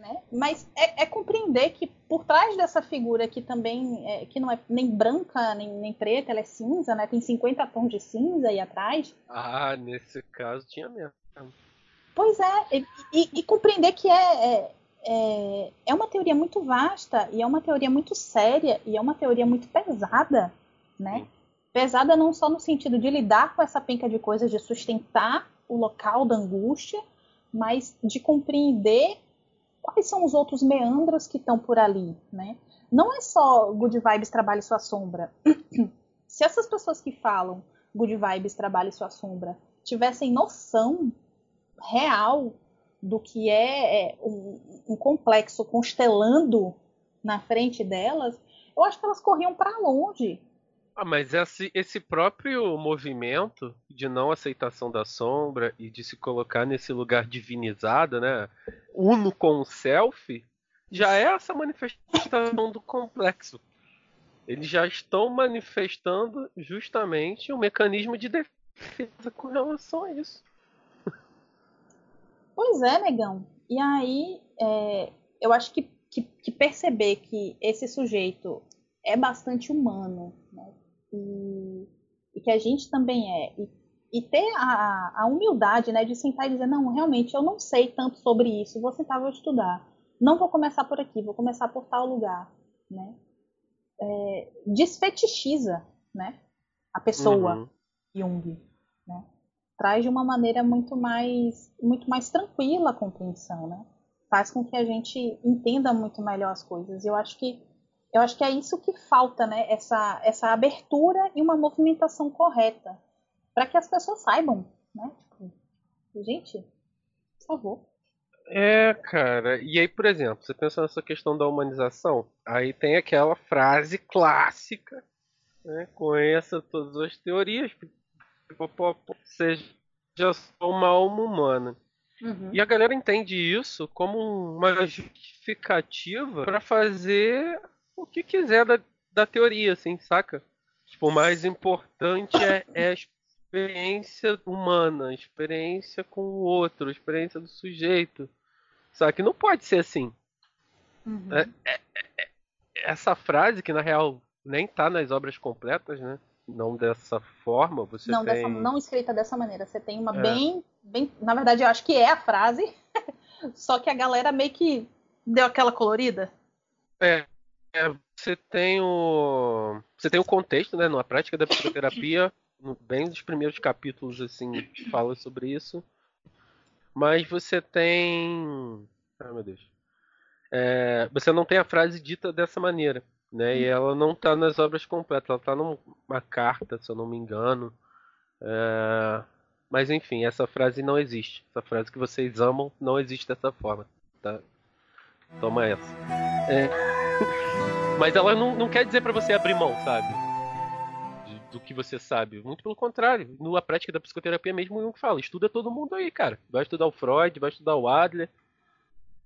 Né? Mas é, é, compreender que por trás dessa figura que também é, que não é nem branca nem, nem, preta, ela é cinza, né? Tem 50 tons de cinza aí atrás. Ah, nesse caso tinha mesmo. Pois é, e, e, e compreender que é, é, é, é uma teoria muito vasta e é uma teoria muito séria e é uma teoria muito pesada, né? Sim. Pesada não só no sentido de lidar com essa penca de coisas, de sustentar o local da angústia, mas de compreender quais são os outros meandros que estão por ali, né? Não é só Good Vibes trabalhe sua sombra. Se essas pessoas que falam Good Vibes trabalhe sua sombra tivessem noção real do que é, é um, um, complexo constelando na frente delas, eu acho que elas corriam para longe. Ah, mas esse, esse próprio movimento de não aceitação da sombra e de se colocar nesse lugar divinizado, né? Uno com o self, já é essa manifestação do complexo. Eles já estão manifestando justamente um mecanismo de defesa com relação a isso. Pois é, negão. E aí, é, eu acho que, que, que, perceber que esse sujeito é bastante humano? E, e que a gente também é. E, e ter a, a, humildade né, de sentar e dizer, não, realmente eu não sei tanto sobre isso, vou sentar, vou estudar. Não vou começar por aqui, vou começar por tal lugar. Né? É, desfetichiza né, a pessoa, uhum. Jung. Né? Traz de uma maneira muito mais, muito mais tranquila a compreensão. Né? Faz com que a gente entenda muito melhor as coisas. Eu acho que eu acho que é isso que falta, né? Essa, essa abertura e uma movimentação correta. Para que as pessoas saibam, né? Tipo, gente, por favor. É, cara. E aí, por exemplo, você pensa nessa questão da humanização, aí tem aquela frase clássica, né? Conheça todas as teorias, seja só uma alma humana. Uhum. E a galera entende isso como uma justificativa para fazer o que quiser da, da teoria, assim, saca? Tipo, o mais importante é, é a experiência humana, a experiência com o outro, a experiência do sujeito. Só que não pode ser assim. Uhum. É, é, é, essa frase, que na real nem tá nas obras completas, né? Não dessa forma, você não, tem... dessa, não escrita dessa maneira. Você tem uma é. bem, bem. Na verdade, eu acho que é a frase, só que a galera meio que deu aquela colorida. É, é, você tem o. Você tem o contexto, né? Na prática da psicoterapia, bem dos primeiros capítulos, assim, fala sobre isso. Mas você tem. Ai meu Deus. É, você não tem a frase dita dessa maneira. Né? E ela não está nas obras completas, ela está numa carta, se eu não me engano. É... Mas enfim, essa frase não existe. Essa frase que vocês amam não existe dessa forma. Tá? Toma essa. É... Mas ela não, não quer dizer para você abrir mão, sabe? do que você sabe. Muito pelo contrário. Na prática da psicoterapia mesmo, o Jung fala: estuda todo mundo aí, cara. Vai estudar o Freud, vai estudar o Adler.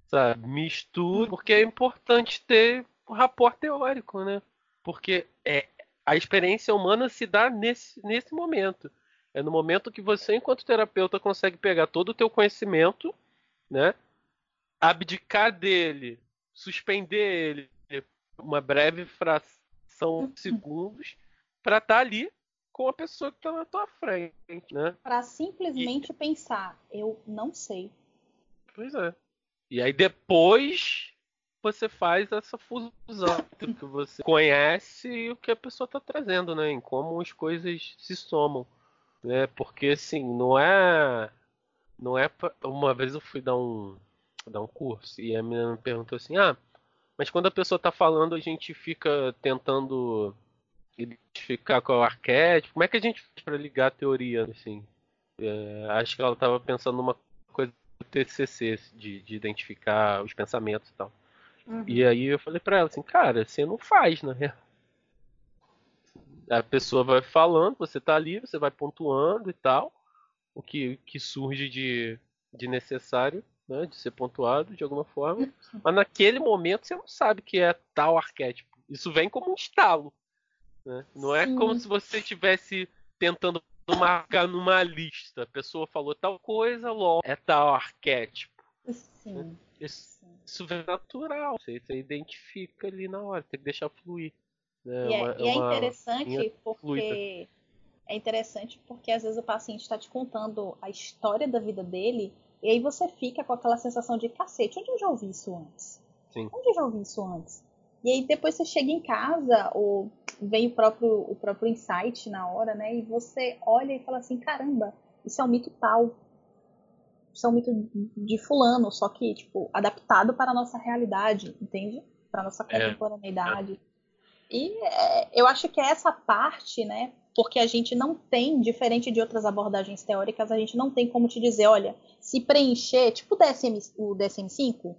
Sabe? Me estuda, porque é importante ter o rapport teórico, né? Porque é, a experiência humana se dá nesse, nesse momento. É no momento que você, enquanto terapeuta, consegue pegar todo o teu conhecimento, né? Abdicar dele, suspender ele uma breve fração de segundos para estar tá ali com a pessoa que está na tua frente, né? Para simplesmente e... pensar, eu não sei. Pois é. E aí depois você faz essa fusão entre o que você conhece e o que a pessoa está trazendo, né? Em como as coisas se somam, né? Porque assim, não é, não é pra... uma vez eu fui dar um dar um curso e a menina me perguntou assim, ah, mas quando a pessoa está falando a gente fica tentando identificar qual é o arquétipo, como é que a gente faz para ligar a teoria, assim? É, acho que ela estava pensando numa coisa do TCC de, de identificar os pensamentos e tal. Uhum. E aí eu falei pra ela assim, cara, você não faz, na real. A pessoa vai falando, você tá ali, você vai pontuando e tal. O que, que surge de, de necessário, né? De ser pontuado de alguma forma. Mas naquele momento você não sabe que é tal arquétipo. Isso vem como um estalo. Né? Não é Sim. como se você estivesse tentando marcar numa lista. A pessoa falou tal coisa, logo é tal arquétipo. Sim. Né? Isso, isso é natural, você, você, identifica ali na hora, tem que deixar fluir. Né? E, é, uma, e é, interessante porque fluida. é interessante porque às vezes o paciente está te contando a história da vida dele e aí você fica com aquela sensação de cacete, onde eu já ouvi isso antes? Sim. Onde eu já ouvi isso antes? E aí depois você chega em casa ou vem o próprio o próprio insight na hora, né? E você olha e fala assim, caramba, isso é um mito tal isso é um mito de fulano, só que, tipo, adaptado para a nossa realidade, entende? Para a nossa é. contemporaneidade. É. E é, eu acho que é essa parte, né? Porque a gente não tem, diferente de outras abordagens teóricas, a gente não tem como te dizer, olha, se preencher, tipo o, DSM, o DSM-5,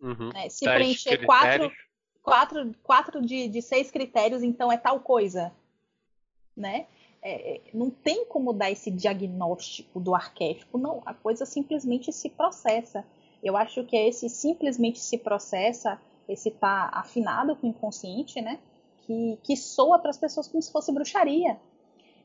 uhum. né, se preencher quatro, quatro, quatro de, de seis critérios, então é tal coisa, né? é, não tem como dar esse diagnóstico do arquétipo, não. A coisa simplesmente se processa. Eu acho que é esse simplesmente se processa, esse tá afinado com o inconsciente, né? Que, que soa para as pessoas como se fosse bruxaria.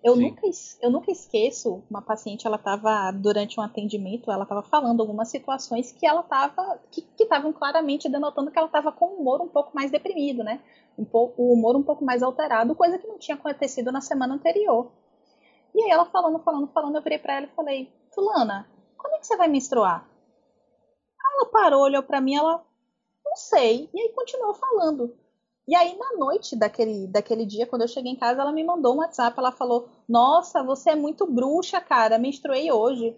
Eu nunca, eu nunca esqueço, uma paciente, ela estava, durante um atendimento, ela estava falando algumas situações que ela estava, que estavam claramente denotando que ela estava com o humor um pouco mais deprimido, né? Um pouco, o humor um pouco mais alterado, coisa que não tinha acontecido na semana anterior. E aí ela falando, falando, falando, eu virei para ela e falei, fulana, quando é que você vai menstruar? Ela parou, olhou para mim, ela, não sei, e aí continuou falando. E aí, na noite daquele, daquele dia, quando eu cheguei em casa, ela me mandou um WhatsApp. Ela falou: Nossa, você é muito bruxa, cara. Menstruei hoje.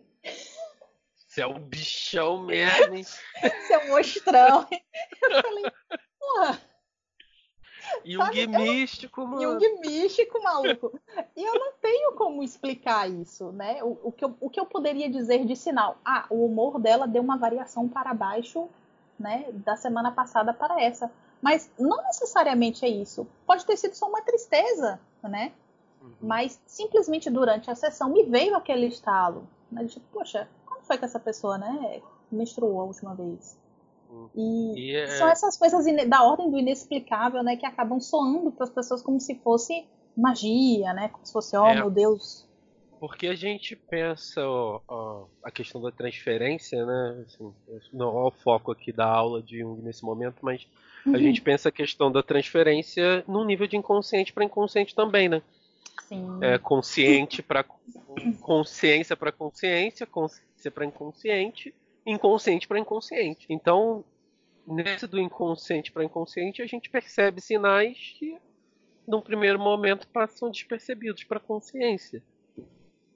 Você é um bichão mesmo, hein? Você é um mostrão. eu falei: Porra. Jung místico, mano. Jung místico, maluco. E eu não tenho como explicar isso, né? O, o, que eu, o que eu poderia dizer de sinal? Ah, o humor dela deu uma variação para baixo, né? Da semana passada para essa. Mas não necessariamente é isso. Pode ter sido só uma tristeza, né? Uhum. Mas simplesmente durante a sessão me veio aquele estalo. Né? Tipo, poxa, como foi que essa pessoa, né, menstruou a última vez? Uhum. E, e é... são essas coisas da ordem do inexplicável, né, que acabam soando para as pessoas como se fosse magia, né? Como se fosse, oh é, meu Deus. Porque a gente pensa ó, ó, a questão da transferência, né? Assim, não é o foco aqui da aula de Jung nesse momento, mas uhum. a gente pensa a questão da transferência num nível de inconsciente para inconsciente também, né? Sim. É, consciente para consciência para consciência, consciência para inconsciente, inconsciente para inconsciente. Então, nesse do inconsciente para inconsciente, a gente percebe sinais que, num primeiro momento, passam despercebidos para a consciência.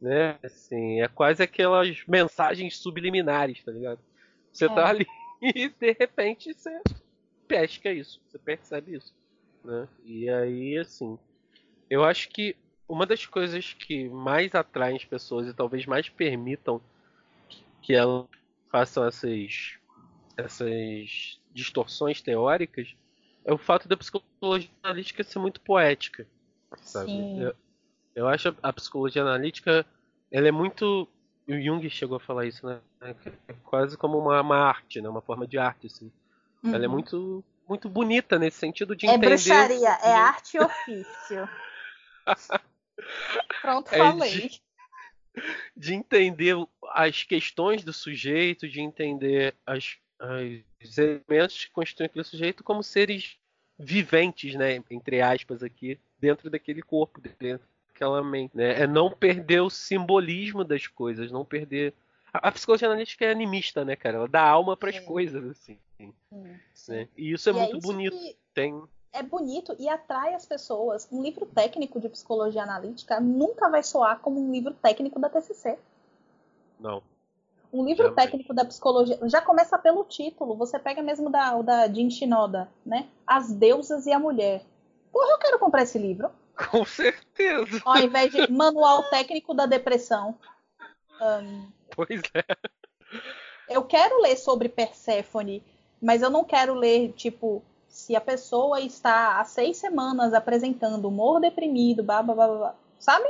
Né? Assim, é quase aquelas mensagens subliminares, tá ligado? Você é. tá ali e de repente você pesca isso, você percebe isso. Né? E aí, assim, eu acho que uma das coisas que mais atraem as pessoas e talvez mais permitam que elas façam essas, essas distorções teóricas é o fato da psicologia analítica ser muito poética. Sabe? Eu, eu, acho a psicologia analítica ela é muito. O Jung chegou a falar isso, né? É quase como uma, uma arte, né? Uma forma de arte, assim. Uhum. Ela é uhum. muito, muito bonita nesse sentido de é entender. É bruxaria, é arte e ofício. Pronto, é falei. De, de, entender as questões do sujeito, de entender as, os elementos que constituem aquele sujeito como seres viventes, né? Entre aspas, aqui, dentro daquele corpo, dentro daquela mente. Né? É não perder o simbolismo das coisas, não perder. A, a psicologia analítica é animista, né, cara? Ela dá alma para as coisas, assim. Sim, sim. Né? E isso é e é muito é bonito. Tem é bonito e atrai as pessoas. Um livro técnico de psicologia analítica nunca vai soar como um livro técnico da TCC. Não. Um livro Jamais. técnico da psicologia já começa pelo título. Você pega mesmo da da Jin Shinoda, né? As deusas e a mulher. Porra, eu quero comprar esse livro. Com certeza. Ao invés de manual técnico da depressão. Um, pois é. Eu quero ler sobre Perséfone, mas eu não quero ler tipo se a pessoa está há seis semanas apresentando humor deprimido, blá, blá, blá, blá sabe?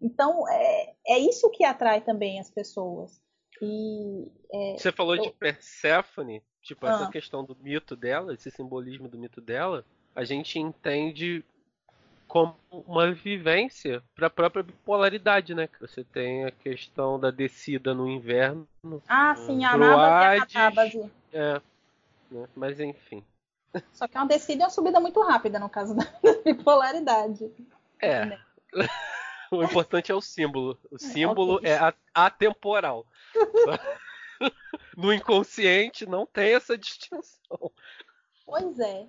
Então, é, é isso que atrai também as pessoas. E, é, Você falou eu... de Perséfone, tipo, ah. essa questão do mito dela, esse simbolismo do mito dela, a gente entende como uma vivência para a própria bipolaridade, né? Você tem a questão da descida no inverno. Ah, sim, a Hades, e a Catábase. É, né? Mas enfim. Só que é uma descida e uma subida muito rápida no caso da bipolaridade. É. o importante é o símbolo. O símbolo okay. é atemporal. no inconsciente não tem essa distinção. Pois é.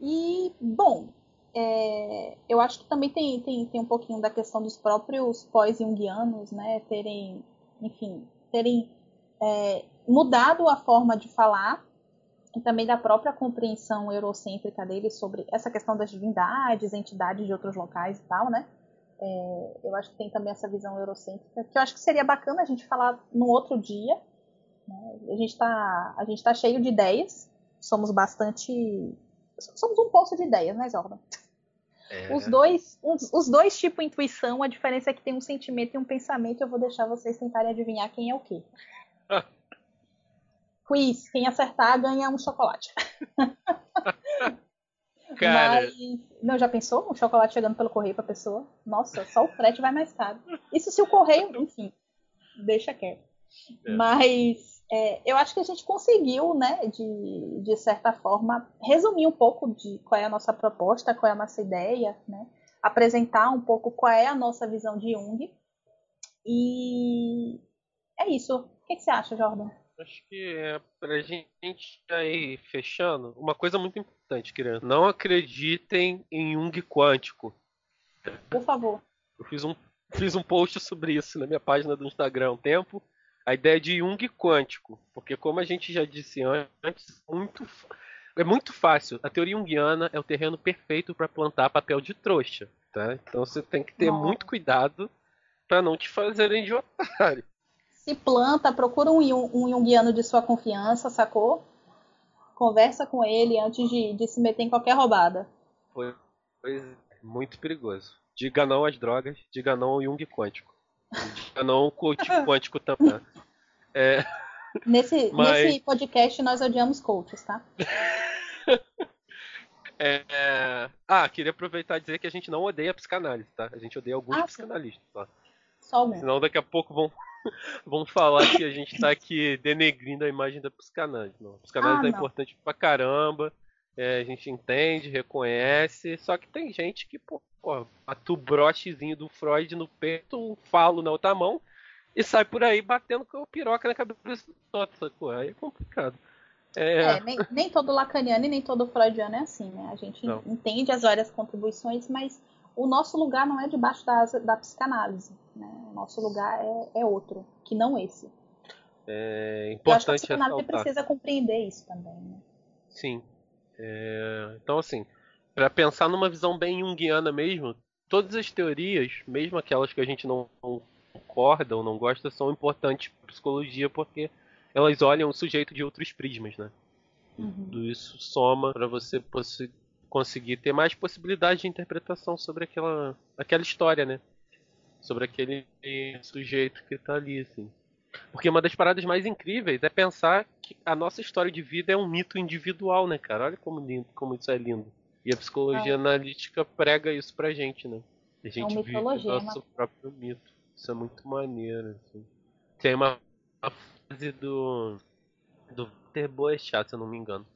E, bom, é, eu acho que também tem, tem, tem um pouquinho da questão dos próprios pós-jungianos, né, terem, enfim, terem é, mudado a forma de falar e também da própria compreensão eurocêntrica dele sobre essa questão das divindades, entidades de outros locais e tal, né? É, eu acho que tem também essa visão eurocêntrica, que eu acho que seria bacana a gente falar num outro dia. Né? A gente está tá cheio de ideias, somos bastante somos um poço de ideias, né, Jordan? É. Os dois, os, os dois tipo intuição, a diferença é que tem um sentimento e um pensamento. Eu vou deixar vocês tentarem adivinhar quem é o quê. quiz, quem acertar ganha um chocolate. Cara. Mas, não, já pensou? Um chocolate chegando pelo correio pra pessoa? Nossa, só o frete vai mais caro. Isso se o correio, enfim, deixa quieto. É. Mas é, eu acho que a gente conseguiu, né, de, de certa forma, resumir um pouco de qual é a nossa proposta, qual é a nossa ideia, né? Apresentar um pouco qual é a nossa visão de Jung. E é isso. O que, que você acha, Jordan? Acho que é pra gente ir fechando, uma coisa muito importante, criança. Não acreditem em Jung quântico. Por favor. Eu fiz um, fiz um post sobre isso na minha página do Instagram há um tempo. A ideia de Jung quântico. Porque como a gente já disse antes, muito, é muito fácil. A teoria junguiana é o terreno perfeito para plantar papel de trouxa. Tá? Então você tem que ter muito cuidado para não te fazerem de otário se planta, procura um, um Jungiano de sua confiança, sacou? Conversa com ele antes de, de se meter em qualquer roubada. Pois, pois muito perigoso. Diga não às drogas, diga não ao Jung quântico. Não coach quântico também. É, nesse, Mas... nesse podcast nós odiamos coaches, tá? É, é... Ah, queria aproveitar e dizer que a gente não odeia a psicanálise, tá? A gente odeia alguns ah, psicanalistas, tá? Só alguns. Senão daqui a pouco vão, vão falar que a gente tá aqui denegrindo a imagem da psicanálise. Não. A psicanálise ah, é importante pra caramba. É, a gente entende, reconhece, só que tem gente que, pô, pô bate o brochezinho do Freud no peito, um falo na outra mão e sai por aí batendo com o piroca na cabeça do outro, sacou? Aí é complicado. É... é nem, nem, todo lacaniano e nem todo freudiano é assim, né? A gente não. entende as várias contribuições, mas o nosso lugar não é debaixo da, da psicanálise. Né? O nosso lugar é, é outro, que não esse. É importante Eu acho que a psicanálise precisa compreender isso também. Né? Sim. É... Então, assim, para pensar numa visão bem junguiana mesmo, todas as teorias, mesmo aquelas que a gente não concorda ou não gosta, são importantes para psicologia porque elas olham o sujeito de outros prismas, né? Uhum. Tudo isso soma para você conseguir ter mais possibilidade de interpretação sobre aquela, aquela história, né? Sobre aquele sujeito que tá ali, assim. Porque uma das paradas mais incríveis é pensar que a nossa história de vida é um mito individual, né, cara? Olha como lindo, como isso é lindo. E a psicologia é. analítica prega isso pra gente, né? A é gente é vive o nosso próprio mito. Isso é muito maneiro, assim. Tem uma, uma frase do do Walter Boechat, se eu não me engano,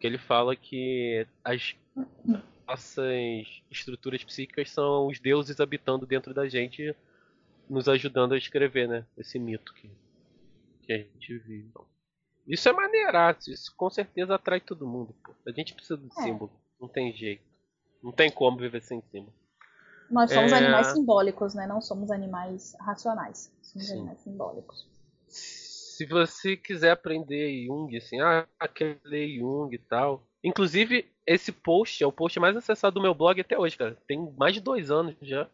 que ele fala que as nossas estruturas psíquicas são os deuses habitando dentro da gente, nos ajudando a escrever, né? Esse mito que, que a gente vive. Isso é maneiraço, isso com certeza atrai todo mundo. Pô. A gente precisa do é. símbolo, não tem jeito. Não tem como viver sem símbolo. Nós somos é... animais simbólicos, né? Não somos animais racionais. Somos Sim. animais simbólicos se você quiser aprender Jung, assim, ah, quer ler Jung e tal. Inclusive, esse post é o post mais acessado do meu blog até hoje, cara. Tem mais de dois anos já.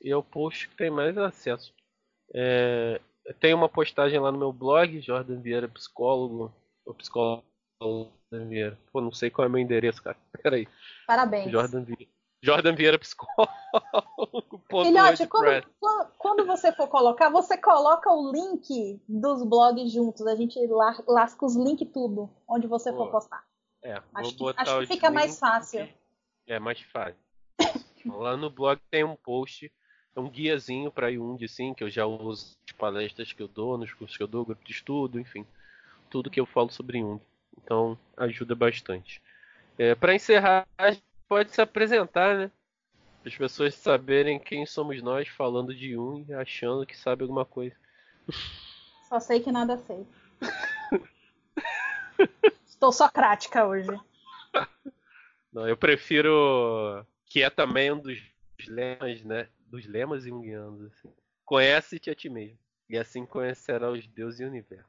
E é o post que tem mais acesso. É, tem uma postagem lá no meu blog, Jordan Vieira Psicólogo. O psicólogo Jordan Vieira. Pô, não sei qual é o meu endereço, cara. Peraí. Parabéns. Jordan Vieira. Jordan Vieira Psicólogo. Filhote, quando, quando, você for colocar, você coloca o link dos blogs juntos. A gente lasca os links tudo, onde você for postar. É, acho que, acho que fica mais fácil. É mais fácil. Lá no blog tem um post, é um guiazinho para Jung, assim, que eu já uso nas palestras que eu dou, nos cursos que eu dou, grupo de estudo, enfim. Tudo que eu falo sobre Jung. Então, ajuda bastante. É, para encerrar, pode se apresentar, né? Para as pessoas saberem quem somos nós falando de um e achando que sabe alguma coisa. Só sei que nada sei. Estou socrática hoje. Não, eu prefiro que é também um dos lemas, né? Dos lemas junguianos. Assim. Conhece-te a ti mesmo. E assim conhecerá os deuses e o universo.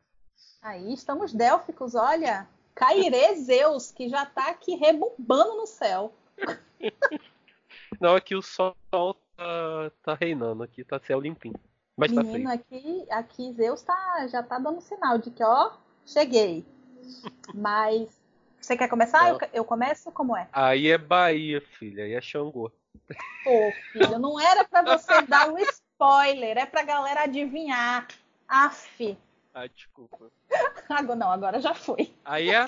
Aí estamos délficos, olha. Cairê Zeus, que já está aqui rebumbando no céu. Não, aqui o sol tá, tá reinando, aqui tá céu limpinho. Mas tá Menino, tá aqui, aqui Zeus tá, já tá dando sinal de que, ó, cheguei. Mas. Você quer começar? Eu, eu começo? Como é? Aí é Bahia, filha, aí é Xangô. Pô, filho, não era para você dar um spoiler, é pra galera adivinhar. Aff. Ah, desculpa. Agora não, agora já foi. Aí é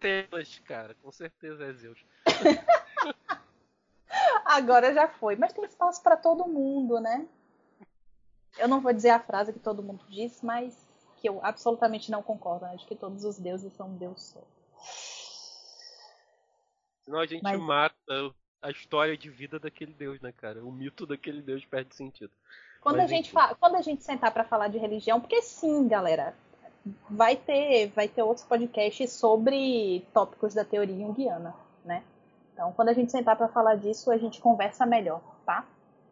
Telas, cara, com certeza é Zeus. Agora já foi. Mas tem espaço para todo mundo, né? Eu não vou dizer a frase que todo mundo disse, mas que eu absolutamente não concordo. Acho que todos os deuses são um deus só. Senão a gente mas... mata a história de vida daquele deus, né, cara? O mito daquele deus perde sentido. Quando, a gente, fa... Quando a gente sentar para falar de religião, porque sim, galera, vai ter, vai ter outros podcasts sobre tópicos da teoria junguiana, né? Então, quando a gente sentar para falar disso, a gente conversa melhor, tá?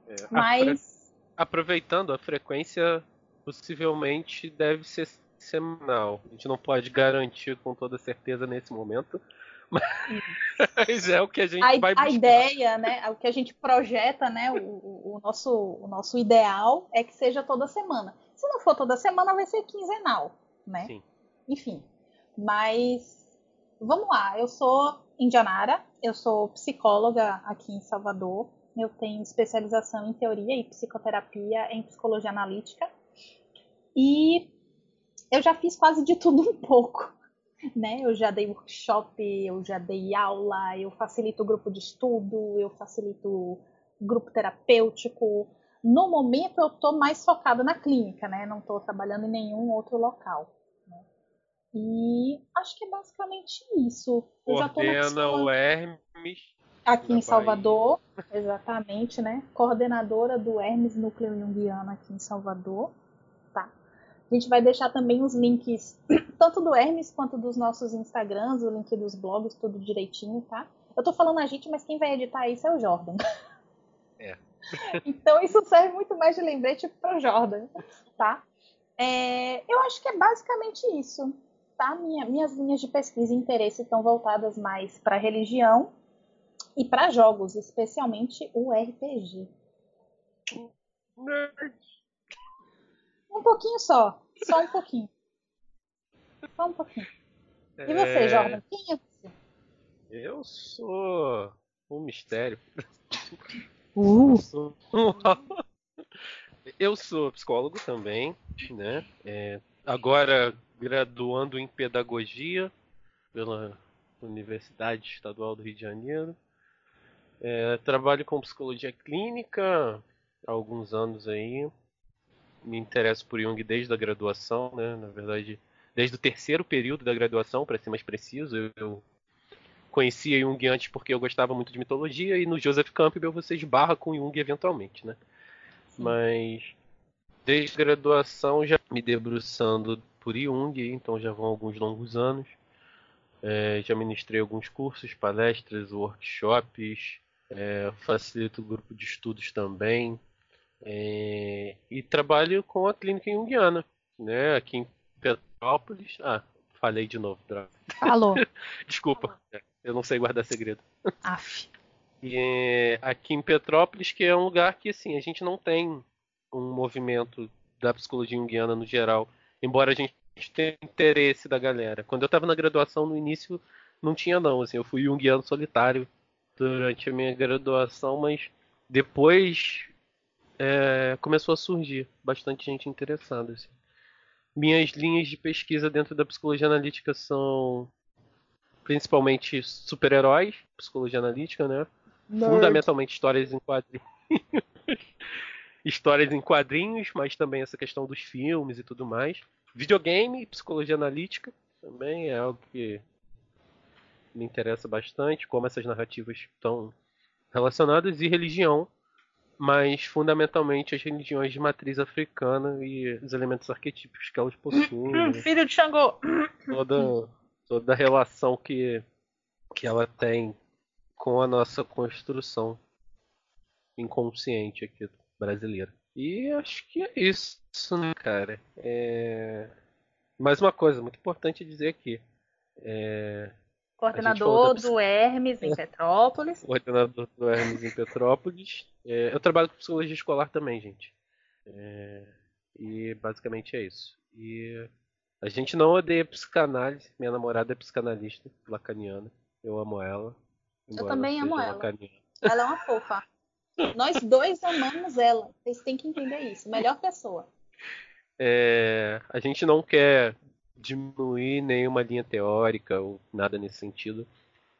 É, Mas. Aproveitando, a frequência possivelmente deve ser semanal. A gente não pode garantir com toda certeza nesse momento. Mas é o que a gente a, vai buscar. A ideia, né? O que a gente projeta, né? O, o, o, nosso, o nosso ideal é que seja toda semana. Se não for toda semana, vai ser quinzenal, né? Sim. Enfim. Mas vamos lá. Eu sou Indianara, eu sou psicóloga aqui em Salvador. Eu tenho especialização em teoria e psicoterapia em psicologia analítica. E eu já fiz quase de tudo um pouco. Né? Eu já dei workshop, eu já dei aula, eu facilito grupo de estudo, eu facilito grupo terapêutico. No momento eu estou mais focada na clínica, né? Não estou trabalhando em nenhum outro local. Né? E acho que é basicamente isso. Eu Coordena o Hermes. Aqui em Salvador, Bahia. exatamente, né? Coordenadora do Hermes Núcleo Junguiano aqui em Salvador. A gente vai deixar também os links, tanto do Hermes quanto dos nossos Instagrams, o link dos blogs, tudo direitinho, tá? Eu tô falando a gente, mas quem vai editar isso é o Jordan. É. Então isso serve muito mais de lembrete para o Jordan, tá? É, eu acho que é basicamente isso, tá? Minha, minhas linhas de pesquisa e interesse estão voltadas mais para religião e para jogos, especialmente o RPG. Um pouquinho só, só um pouquinho. Só um pouquinho. E você, é... Jordan? Quem é você? Eu sou um mistério. Uh. Eu sou psicólogo também, né? É, agora graduando em pedagogia pela Universidade Estadual do Rio de Janeiro. É, trabalho com psicologia clínica há alguns anos aí. Me interesso por Jung desde a graduação, né? Na verdade, desde o terceiro período da graduação, para ser mais preciso. Eu, eu conhecia Jung antes porque eu gostava muito de mitologia e no Joseph Campbell você esbarra com Jung eventualmente, né? Sim. Mas desde a graduação já me debruçando por Jung, então já vão alguns longos anos. É, já ministrei alguns cursos, palestras, workshops, é, facilito o grupo de estudos também. É, e trabalho com a clínica junguiana, né? Aqui em Petrópolis. Ah, falei de novo, droga. Falou. Desculpa. Eu não sei guardar segredo. Aff. E aqui em Petrópolis, que é um lugar que assim, a gente não tem um movimento da psicologia junguiana no geral, embora a gente tenha interesse da galera. Quando eu estava na graduação, no início, não tinha não, assim, eu fui junguiano solitário durante a minha graduação, mas depois é, começou a surgir bastante gente interessada. Assim. Minhas linhas de pesquisa dentro da psicologia analítica são principalmente super-heróis, psicologia analítica, né? Nerd. Fundamentalmente histórias em quadrinhos. histórias em quadrinhos, mas também essa questão dos filmes e tudo mais. Videogame, psicologia analítica, também é algo que me interessa bastante, como essas narrativas estão relacionadas, e religião, mas fundamentalmente as religiões de matriz africana e os elementos arquetípicos que elas possuem. Né? Filho de Xangô! Toda toda a relação que, que ela tem com a nossa construção inconsciente aqui brasileira. E acho que é isso, né, cara? É... Mais uma coisa muito importante dizer aqui. É... Coordenador do Hermes em Petrópolis. Coordenador do Hermes em Petrópolis. É... Eu trabalho com psicologia escolar também, gente. É... E basicamente é isso. E a gente não odeia psicanálise. Minha namorada é psicanalista lacaniana. Eu amo ela. Eu também amo ela. Lacaniana. Ela é uma fofa. Nós dois amamos ela. Vocês têm que entender isso. Melhor pessoa. É, a gente não quer diminuir nenhuma linha teórica ou nada nesse sentido.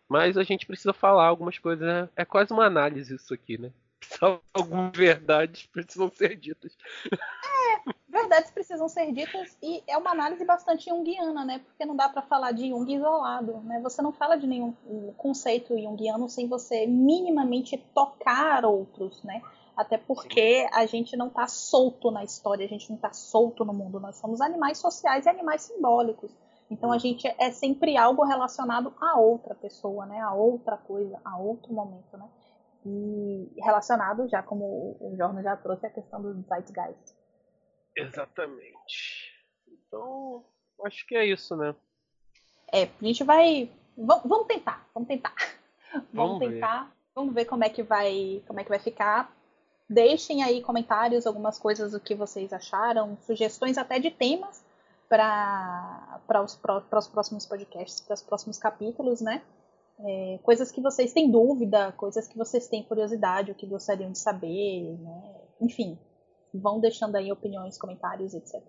Mas a gente precisa falar algumas coisas. É quase uma análise isso aqui, né? Algumas verdades precisam ser ditas. É, verdades precisam ser ditas e é uma análise bastante junguiana, né? Porque não dá para falar de Jung isolado, né? Você não fala de nenhum conceito junguiano sem você minimamente tocar outros, né? Até porque a gente não está solto na história, a gente não está solto no mundo. Nós somos animais sociais e animais simbólicos. Então a gente é sempre algo relacionado a outra pessoa, né? A outra coisa, a outro momento, né? E relacionado, já como o Jorno já trouxe, a questão do Zeitgeist. Exatamente. Então, acho que é isso, né? É, a gente vai. vamos tentar, vamos tentar. Vamos, vamos tentar. Ver. Vamos ver como é que vai, como é que vai ficar. Deixem aí comentários, algumas coisas do que vocês acharam, sugestões até de temas para os, os próximos podcasts, para os próximos capítulos, né? É, coisas que vocês têm dúvida, coisas que vocês têm curiosidade, o que gostariam de saber, né? Enfim, vão deixando aí opiniões, comentários, etc.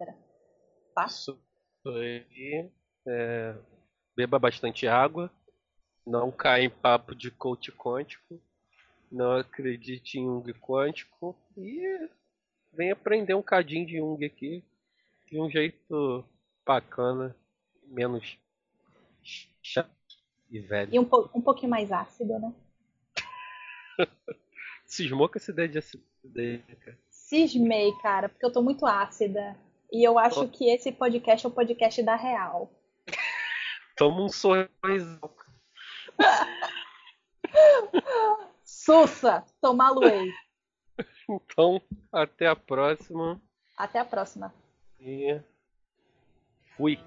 Tá? Isso aí. É, beba bastante água, não caia em papo de coach quântico, não acredite em Jung quântico e vem aprender um cadinho de Jung aqui de um jeito bacana, menos chato e velho. E um, po um pouquinho mais ácido, né? Cismou com essa ideia de acidez, cara. Cismei, cara, porque eu tô muito ácida. E eu acho oh. que esse podcast é o podcast da real. Toma um sorriso. Sussa, tomá-lo-ei. Então, até a próxima. Até a próxima. E fui.